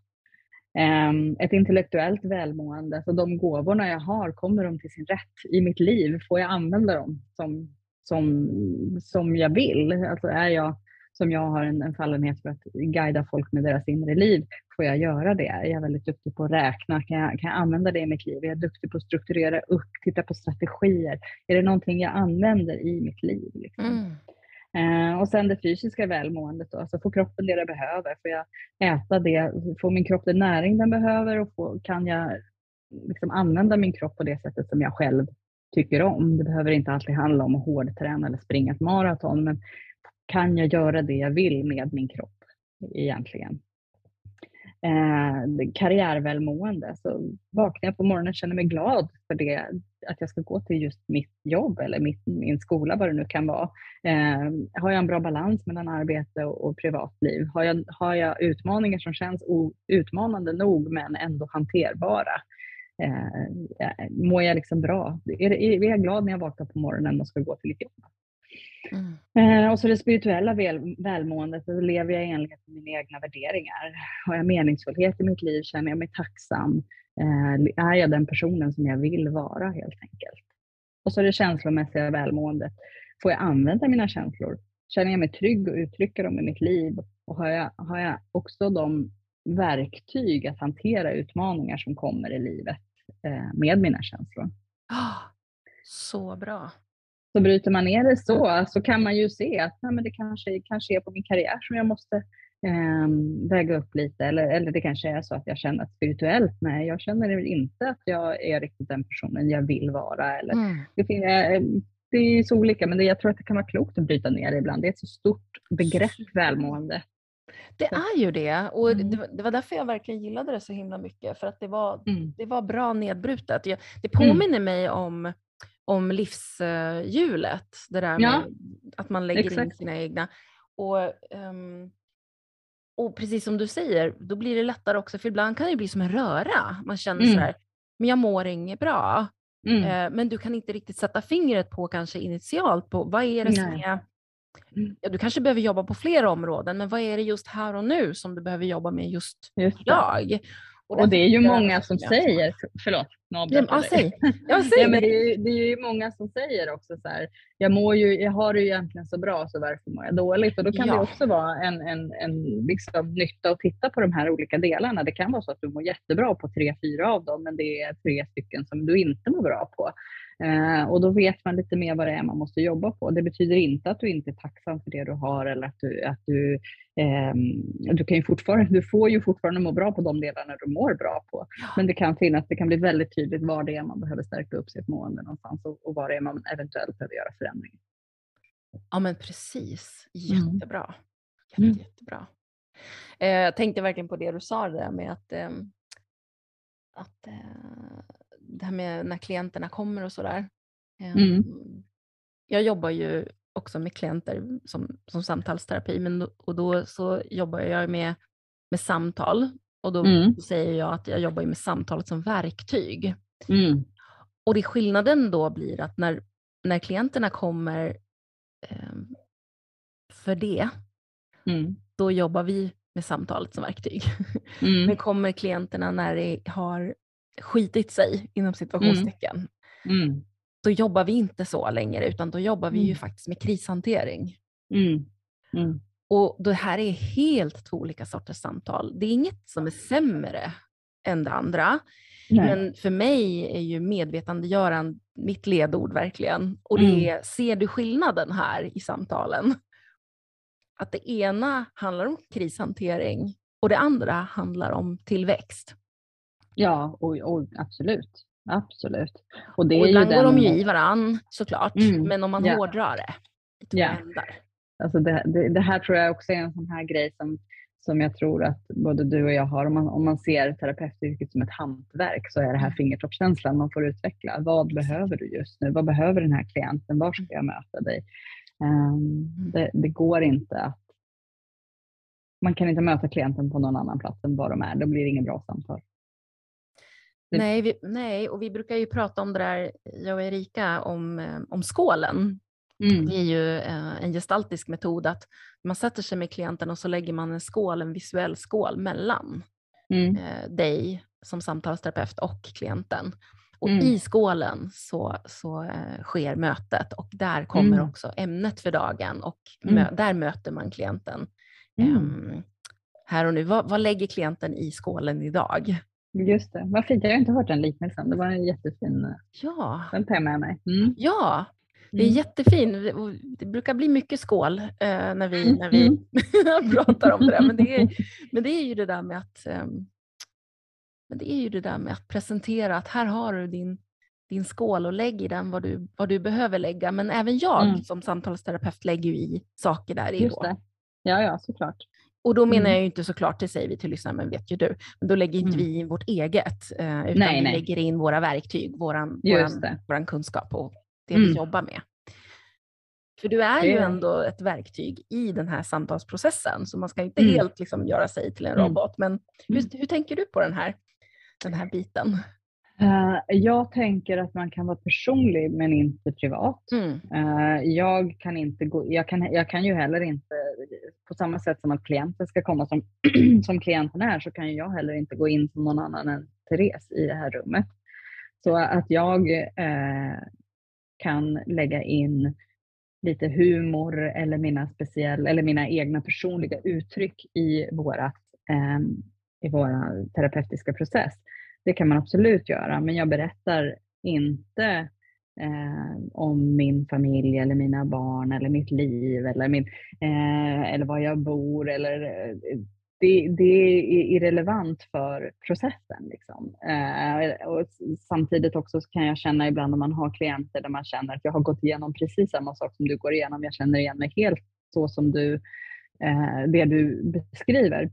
Ehm, ett intellektuellt välmående, så de gåvorna jag har, kommer de till sin rätt i mitt liv? Får jag använda dem som, som, som jag vill? Alltså är jag som jag har en, en fallenhet för att guida folk med deras inre liv, får jag göra det? Är jag väldigt duktig på att räkna? Kan jag, kan jag använda det i mitt liv? Är jag duktig på att strukturera upp, titta på strategier? Är det någonting jag använder i mitt liv? Liksom? Mm. Eh, och sen det fysiska välmåendet då, alltså får kroppen det den behöver? Får jag äta det? Får min kropp den näring den behöver? Och får, kan jag liksom använda min kropp på det sättet som jag själv tycker om? Det behöver inte alltid handla om att hårdträna eller springa ett maraton, men kan jag göra det jag vill med min kropp egentligen? Eh, karriärvälmående, så vaknar jag på morgonen och känner mig glad för det, att jag ska gå till just mitt jobb eller mitt, min skola, vad det nu kan vara. Eh, har jag en bra balans mellan arbete och, och privatliv? Har jag, har jag utmaningar som känns o, utmanande nog men ändå hanterbara? Eh, eh mår jag liksom bra? Är, är jag glad när jag vaknar på morgonen och ska gå till ett jobb? Mm. Eh, och så det spirituella väl, välmåendet, då lever jag i enlighet med mina egna värderingar. Har jag meningsfullhet i mitt liv? Känner jag mig tacksam? Eh, är jag den personen som jag vill vara helt enkelt? Och så det känslomässiga välmåendet. Får jag använda mina känslor? Känner jag mig trygg och uttrycka dem i mitt liv? Och har jag, har jag också de verktyg att hantera utmaningar som kommer i livet eh, med mina känslor? Oh, så bra. Så bryter man ner det så, så kan man ju se att nej, men det kanske, kanske är på min karriär som jag måste eh, väga upp lite. Eller, eller det kanske är så att jag känner att spirituellt, nej, jag känner inte att jag är riktigt den personen jag vill vara. Eller, mm. det, eh, det är så olika, men det, jag tror att det kan vara klokt att bryta ner det ibland. Det är ett så stort begrepp, välmående. Det är ju det och mm. det, var därför jag verkligen gillade det så himla mycket för att det var, mm. det var bra nedbrutet. Det mm. påminner mig om om livshjulet. Det där med ja, att man lägger exakt. in sina egna. Och, um, och precis som du säger, då blir det lättare också, för ibland kan det bli som en röra. Man känner mm. sådär, men jag mår inget bra. Mm. Uh, men du kan inte riktigt sätta fingret på kanske initialt på vad är det som är mm. Ja, du kanske behöver jobba på flera områden, men vad är det just här och nu som du behöver jobba med just, just idag? Och, och det är ju många som säger, förlåt, ja, ja, säg. Ja, [LAUGHS] säg. ja, men det, är, det är ju många som säger också så här, jag, mår ju, jag har det ju egentligen så bra så varför mår jag dåligt? Och då kan ja. det också vara en, en, en liksom nytta att titta på de här olika delarna. Det kan vara så att du mår jättebra på tre, fyra av dem, men det är tre stycken som du inte mår bra på. Eh, och då vet man lite mer vad det är man måste jobba på. Det betyder inte att du inte är tacksam för det du har eller att du, att du, eh, du, kan ju fortfarande, du får ju fortfarande må bra på de delarna du mår bra på. Men det kan finnas, det kan bli väldigt tydligt var det är man behöver stärka upp sitt mående någonstans och, och var det är man eventuellt behöver göra förändringar. Ja men precis, mm. jättebra. Mm. Jätte, jättebra. Eh, jag tänkte verkligen på det du sa där med att, eh, att eh, det här med när klienterna kommer och sådär. Mm. Ehm, jag jobbar ju också med klienter som, som samtalsterapi, men då, och då så jobbar jag med, med samtal och då mm. säger jag att jag jobbar med samtalet som verktyg. Mm. Och det skillnaden då blir att när, när klienterna kommer eh, för det, mm. då jobbar vi med samtalet som verktyg. Mm. Men kommer klienterna när det har skitit sig inom situationstecken, mm. mm. då jobbar vi inte så längre utan då jobbar vi ju mm. faktiskt med krishantering. Mm. Mm. Och det här är helt två olika sorters samtal. Det är inget som är sämre än det andra. Nej. Men för mig är ju medvetandegöran mitt ledord verkligen. Och det är, ser du skillnaden här i samtalen? Att det ena handlar om krishantering och det andra handlar om tillväxt. Ja, och, och absolut. Absolut. Och, det och är ibland går de ju i varann såklart, mm, men om man ja. hårdrar det ja. Alltså det, det, det, här tror jag också är en sån här grej som, som jag tror att både du och jag har. Om man, om man ser terapeutyrket som ett hantverk så är det här mm. fingertoppskänslan man får utveckla. Vad behöver du just nu? Vad behöver den här klienten? Var ska jag möta dig? Um, det, det, går inte att man kan inte möta klienten på någon annan plats än var de är. Då blir det inget bra samtal. Nej, vi, nej, och vi brukar ju prata om det där, jag och Erika, om, eh, om skålen. Mm. Det är ju eh, en gestaltisk metod att man sätter sig med klienten och så lägger man en skål, en visuell skål mellan mm. eh, dig som samtalsterapeut och klienten. Och mm. i skålen så, så sker mötet och där kommer mm. också ämnet för dagen och mö mm. där möter man klienten. Um, här och nu, vad, vad lägger klienten i skålen idag? Just det, vad fint. Jag har inte hört den liknelsen. Det var en jättefin. Ja. Den tar jag med mig. Mm. Ja, det är mm. jättefint. Det brukar bli mycket skål eh, när vi, när vi mm. [LAUGHS] pratar om det där. Men det, är, [LAUGHS] men det är ju det där med att um, men det är ju det där med att presentera att här har du din, din skål och lägg i den vad du, vad du behöver lägga. Men även jag mm. som samtalsterapeut lägger ju i saker där i. Just det. Ja, ja, såklart. Och då menar mm. jag ju inte såklart, det säger vi till lyssnarna, men vet ju du. Men då lägger inte mm. vi in vårt eget, eh, utan nej, vi nej. lägger in våra verktyg, våran, våran, våran kunskap och det mm. vi jobbar med. För du är ju ändå ett verktyg i den här samtalsprocessen, så man ska inte mm. helt liksom göra sig till en mm. robot. Men hur, mm. hur tänker du på den här, den här biten? Uh, jag tänker att man kan vara personlig men inte privat. Mm. Uh, jag, kan inte gå, jag, kan, jag kan ju heller inte, på samma sätt som att klienten ska komma som, [CLEARS THROAT] som klienten är, så kan jag heller inte gå in som någon annan än Therese i det här rummet. Så att jag uh, kan lägga in lite humor eller mina, speciella, eller mina egna personliga uttryck i, vårat, i våra terapeutiska process det kan man absolut göra, men jag berättar inte eh, om min familj eller mina barn eller mitt liv eller, min, eh, eller var jag bor. Eller, eh, det, det är irrelevant för processen. Liksom. Eh, och samtidigt också kan jag känna ibland när man har klienter där man känner att jag har gått igenom precis samma sak som du går igenom. Jag känner igen mig helt så som du, eh, det du beskriver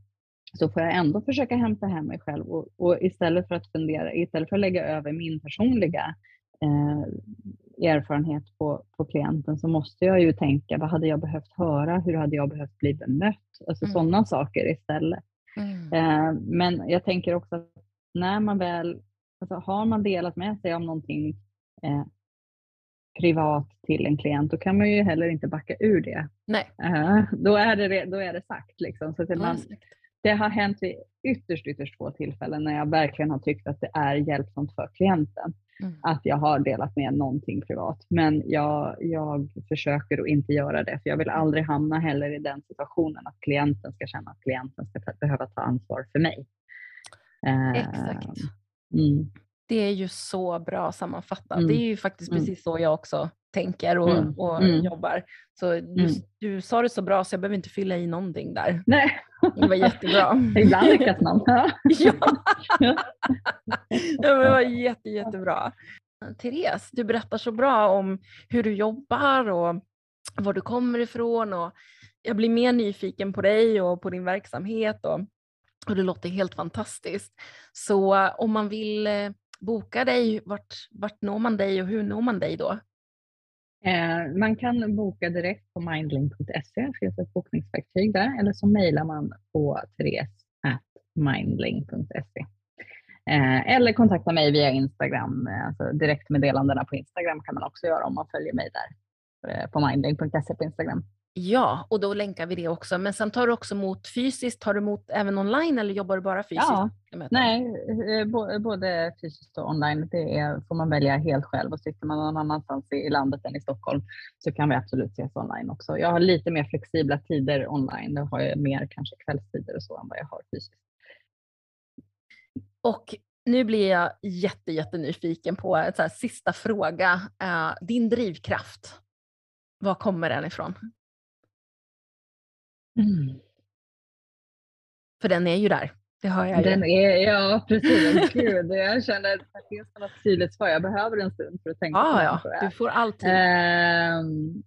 så får jag ändå försöka hämta hem mig själv och, och istället för att fundera, istället för att lägga över min personliga eh, erfarenhet på, på klienten så måste jag ju tänka, vad hade jag behövt höra? Hur hade jag behövt bli bemött? Alltså mm. sådana saker istället. Mm. Eh, men jag tänker också att när man väl, alltså har man delat med sig om någonting eh, privat till en klient, då kan man ju heller inte backa ur det. Nej. Uh, då, är det, då är det sagt. Liksom. Så att man, det har hänt vid ytterst, ytterst få tillfällen när jag verkligen har tyckt att det är hjälpsamt för klienten. Mm. Att jag har delat med någonting privat. Men jag, jag försöker att inte göra det, för jag vill aldrig hamna heller i den situationen att klienten ska känna att klienten ska behöva ta ansvar för mig. Exakt. Mm. Det är ju så bra sammanfattat. Mm. Det är ju faktiskt mm. precis så jag också tänker och, mm. och mm. jobbar. Så du, mm. du, sa det så bra så jag behöver inte fylla i någonting där. Nej. Det var jättebra. [LAUGHS] Ibland lyckas man. [LAUGHS] ja. ja, det var jätte, jättebra. Therese, du berättar så bra om hur du jobbar och var du kommer ifrån och jag blir mer nyfiken på dig och på din verksamhet och, och det låter helt fantastiskt. Så om man vill eh, boka dig, vart, vart når man dig och hur når man dig då? Eh, man kan boka direkt på mindling.se, det finns ett bokningsverktyg där, eller så mejlar man på therese.mindling.se. Eh, eller kontakta mig via Instagram, alltså direktmeddelandena på Instagram kan man också göra om man följer mig där eh, på mindling.se på Instagram. Ja, och då länkar vi det också. Men sen tar du också emot fysiskt, tar du emot även online eller jobbar du bara fysiskt? Ja, nej, eh, både fysiskt och online. Det är, får man välja helt själv och sitter man någon annanstans i landet än i Stockholm så kan vi absolut ses online också. Jag har lite mer flexibla tider online. Då har jag mer kanske kvällstider och så än vad jag har fysiskt. Och nu blir jag jätte, jättenyfiken på en sista fråga. Uh, din drivkraft, var kommer den ifrån? Mm. För den är ju där. Det har jag den ju. Är, ja, precis. Gud, jag känner att det ska vara tydligt svar. Jag behöver en stund för att tänka ah, på ja. Du får alltid. Um,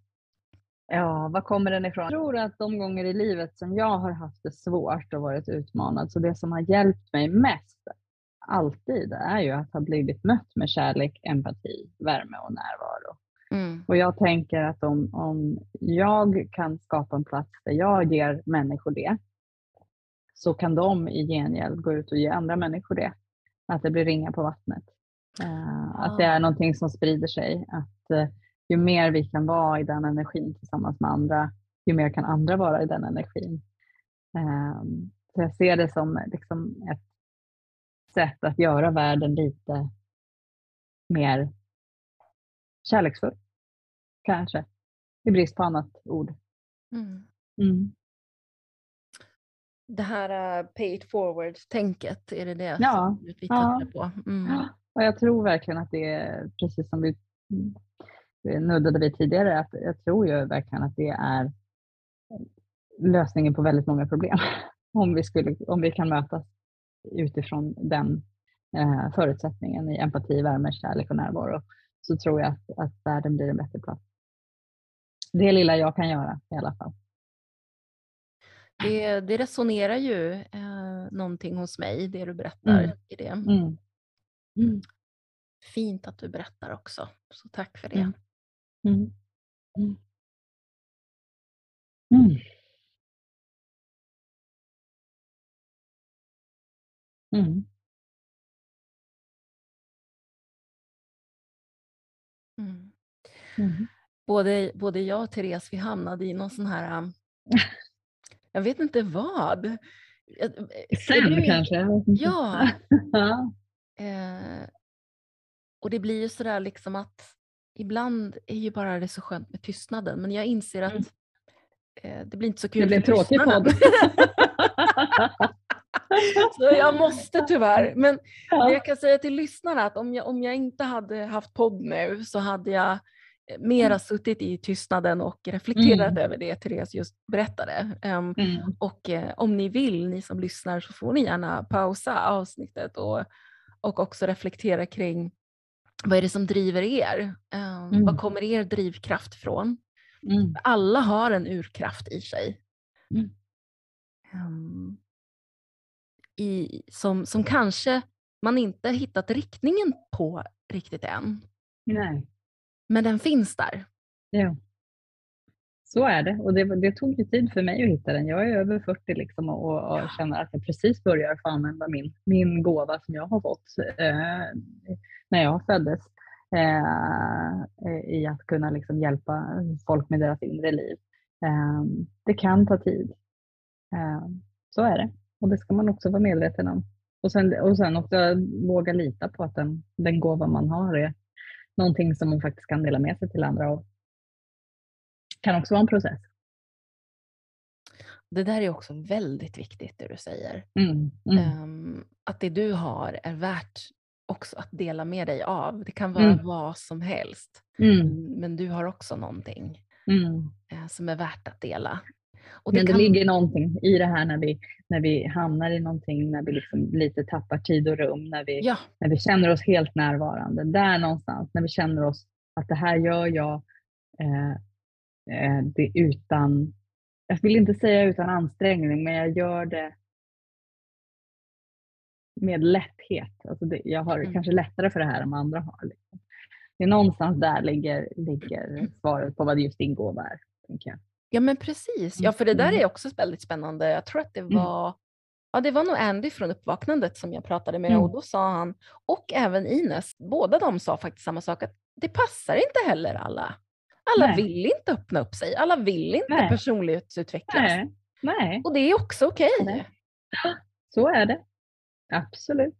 ja, var kommer den ifrån? Jag tror att de gånger i livet som jag har haft det svårt och varit utmanad, så det som har hjälpt mig mest alltid är ju att ha blivit mött med kärlek, empati, värme och närvaro. Mm. Och jag tänker att om, om jag kan skapa en plats där jag ger människor det, så kan de i gengäld gå ut och ge andra människor det. Att det blir ringar på vattnet. Uh, Att det är någonting som sprider sig. Att uh, ju mer vi kan vara i den energin tillsammans med andra, ju mer kan andra vara i den energin. Uh, så jag ser det som liksom ett sätt att göra världen lite mer kärleksfull. Kanske, i brist på annat ord. Mm. Mm. Det här uh, pay it forward-tänket, är det det ja. som vi ja. på? Mm. [GASPS] Och jag tror verkligen att det är precis som vi nuddade vid tidigare, att jag tror ju verkligen att det är lösningen på väldigt många problem. [LAUGHS] Om vi, skulle, om vi kan mötas utifrån den eh, förutsättningen i empati, värme, kärlek och närvaro så tror jag att, att världen blir en bättre plats. Det lilla jag kan göra i alla fall. Det, det resonerar ju eh, någonting hos mig, det du berättar mm. i det. Mm. Mm. Fint att du berättar också, så tack för det. Mm. Mm. Mm. Både, både jag och Therese vi hamnade i någon sån här, um, [LAUGHS] jag vet inte vad. Sen du, kanske? [LAUGHS] Ja. eh, och det blir ju sådär liksom att ibland är ju bara det så skönt med tystnaden men jag inser att mm. eh, det blir inte så kul Det blir tråkigt podd. [LAUGHS] Så jag måste tyvärr. Men ja. jag kan säga till lyssnarna att om jag, om jag inte hade haft podd nu så hade jag eh, mera mm. suttit i tystnaden och reflekterat mm. över det Therese just berättade. Um, mm. Och uh, om ni vill, ni som lyssnar, så får ni gärna pausa avsnittet och, och också reflektera kring vad är det som driver er? Um, Var kommer er drivkraft ifrån? Mm. Alla har en urkraft i sig. Um, i, som, som kanske man inte hittat riktningen på riktigt än. Nej. Men den finns där. Ja. Så är det och det, det, tog ju tid för mig att hitta den. Jag är över 40 liksom och, och ja. känner att jag precis börjar få använda min, min gåva som jag har fått eh, när jag föddes eh, i att kunna liksom hjälpa folk med deras inre liv. Eh, det kan ta tid. Eh, så är det. Och det ska man också vara medveten om. Och sen, och sen också våga lita på att den, den gåva man har är någonting som man faktiskt kan dela med sig till andra av. Det kan också vara en process. Det där är också väldigt viktigt det du säger. Mm, mm. Um, att det du har är värt också att dela med dig av. Det kan vara mm. vad som helst. Mm. Men du har också någonting uh, som är värt att dela. Det Men det kan... ligger någonting i det här när vi, när vi hamnar i någonting, när vi liksom lite tappar tid och rum, när vi, ja. när vi känner oss helt närvarande. Där någonstans, när vi känner oss att det här gör jag eh, eh, det utan, jag vill inte säga utan ansträngning, men jag gör det med lätthet. Alltså det, jag har mm. kanske lättare för det här än vad andra har. Liksom. Det är någonstans där ligger, ligger svaret på vad just din gåva är. Tänker jag. Ja men precis, ja för det där mm. är också väldigt spännande. Jag tror att det mm. var, ja det var nog Andy från uppvaknandet som jag pratade med mm. och då sa han, och även Ines, båda de sa faktiskt samma sak, att det passar inte heller alla. Alla Nej. vill inte öppna upp sig, alla vill inte Nej. personlighetsutvecklas. Nej. Nej. Och det är också okej. Okay. Så är det, absolut.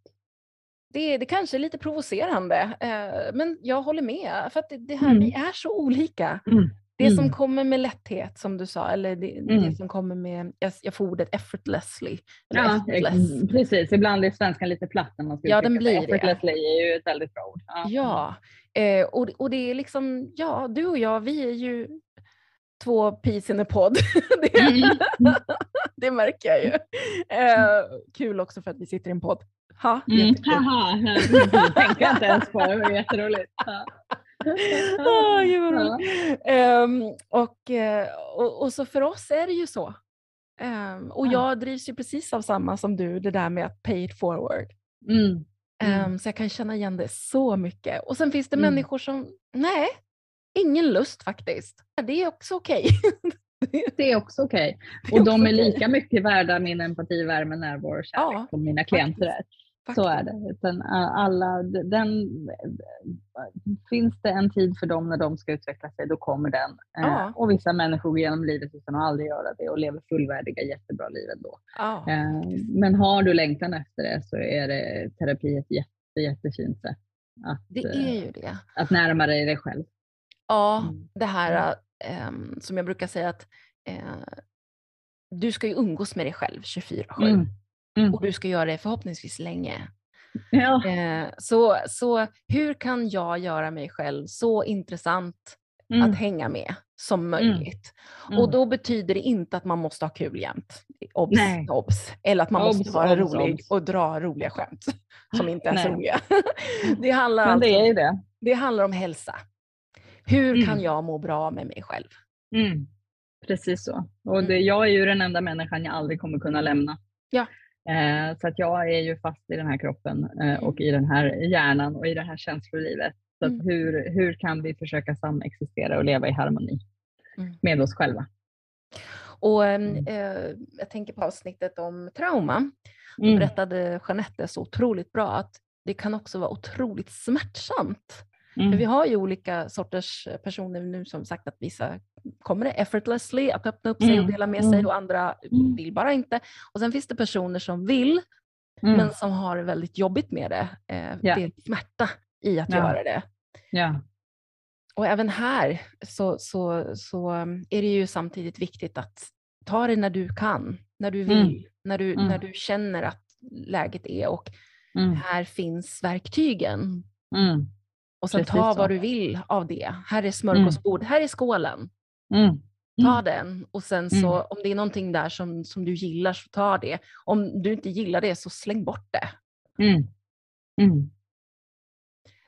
Det, det kanske är lite provocerande, eh, men jag håller med. För att det, det här, mm. vi är så olika. Mm. Det mm. som kommer med lätthet som du sa, eller det, mm. det som kommer med, jag, jag får ordet effortlessly. Ja, effortless. precis. Ibland är svenskan lite platt när man ska Ja, den blir det. Effortlessly är ju ett väldigt bra ord. Ja, ja. Eh, och, och det är liksom, ja, du och jag, vi är ju två peas in a pod. [LAUGHS] det, mm. det märker jag ju. Eh, kul också för att vi sitter i en podd. Ha, mm. Haha, [LAUGHS] det tänkte jag inte ens på. Det var jätteroligt. Ja [LAUGHS] oh, gud vad roligt. Um, och, eh, och, och, så för oss är det ju så. Um, och jag drivs ju precis av samma som du, det där med att pay it forward. Mm. Mm. Um, så jag kan känna igen det så mycket. Och sen finns det mm. människor som, nej, ingen lust faktiskt. Det är också okej. Okay. [LAUGHS] Det är också okej. Okay. Och de är lika mycket värda min empati, värme, närvaro och kärlek ja, som mina klienter är. Så är det. Utan alla, den, finns det en tid för dem när de ska utveckla sig, då kommer den. Eh, ja. Och vissa människor går genom livet utan att aldrig göra det och lever fullvärdiga, jättebra liv ändå. Ja. Eh, men har du längtan efter det så är det terapi ett jätte, jättefint sätt att, det är ju det. att närma dig dig själv. Ja, mm. det här um, som jag brukar säga att du ska ju umgås med dig själv 24-7. Mm. Mm. Och du ska göra det förhoppningsvis länge. Ja. Uh, så, så hur kan jag göra mig själv så intressant mm. att hänga med som mm. möjligt? Och mm. då betyder det inte att man måste ha kul jämt. Obs, obs. Eller att man obs, måste vara obs, rolig och dra roliga skämt som inte är så roliga. det, handlar Men det, alltså, är det. det handlar om hälsa. Hur mm. kan jag må bra med mig själv? Mm. Precis så. Och det, mm. jag är ju den enda människan jag aldrig kommer kunna lämna. Ja. Eh, så att jag är ju fast i den här kroppen eh, och i den här hjärnan och i det här känslolivet. Så mm. hur, hur kan vi försöka samexistera och leva i harmoni mm. med oss själva? Och mm. eh, Jag tänker på avsnittet om trauma. Då mm. berättade Jeanette så otroligt bra att det kan också vara otroligt smärtsamt Mm. För vi har ju olika sorters personer nu som sagt att vissa kommer det effortlessly att öppna upp sig mm. och dela med sig mm. och andra mm. vill bara inte. Och sen finns det personer som vill mm. men som har det väldigt jobbigt med det. Eh, yeah. Det är smärta i att ja. göra det. Ja. Och även här så, så, så är det ju samtidigt viktigt att ta det när du kan, när du vill, mm. när, du, när du känner att läget är och här finns verktygen. Och sen Precis ta vad du vill av det. Här är smörgåsbord, mm. här är skålen. Mm. Ta mm. den och sen så mm. om det är någonting där som, som du gillar så ta det. Om du inte gillar det så släng bort det. Mm. Mm.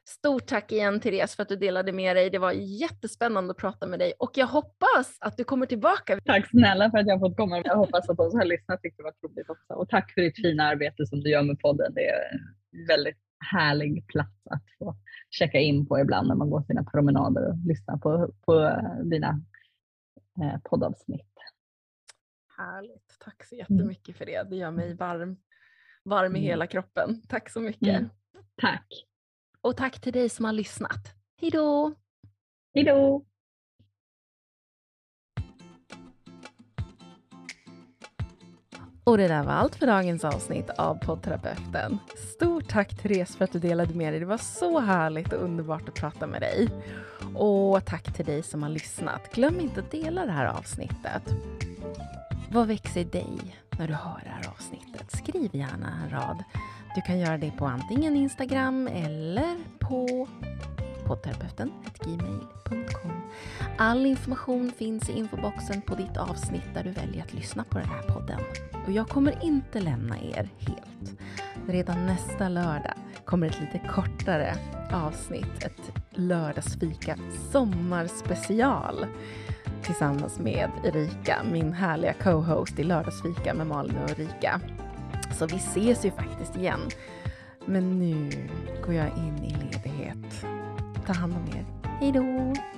Stort tack igen Therese för att du delade med dig. Det var jättespännande att prata med dig och jag hoppas att du kommer tillbaka. Tack snälla för att jag fått komma. Jag hoppas att de som har lyssnat tyckte det var roligt också. Och tack för ditt fina arbete som du gör med podden. Det är väldigt härlig plats att få checka in på ibland när man går sina promenader och lyssnar på, på dina eh, poddavsnitt. Härligt, tack så mm. jättemycket för det. Det gör mig varm, varm i mm. hela kroppen. Tack så mycket. Mm. Tack. Och tack till dig som har lyssnat. Hej då! Hej då! Och det där var allt för dagens avsnitt av poddterapeuten. Stort tack Therese för att du delade med dig. Det var så härligt och underbart att prata med dig. Och tack till dig som har lyssnat. Glöm inte att dela det här avsnittet. Vad växer i dig när du hör det här avsnittet? Skriv gärna en rad. Du kan göra det på antingen Instagram eller på poddterapeuten.gmail.com. All information finns i infoboxen på ditt avsnitt där du väljer att lyssna på den här podden. Och jag kommer inte lämna er helt. Redan nästa lördag kommer ett lite kortare avsnitt, ett lördagsfika sommarspecial tillsammans med Erika, min härliga co-host i Lördagsfika med Malin och Erika. Så vi ses ju faktiskt igen. Men nu går jag in i ledighet. Ta hand om er. Hej då!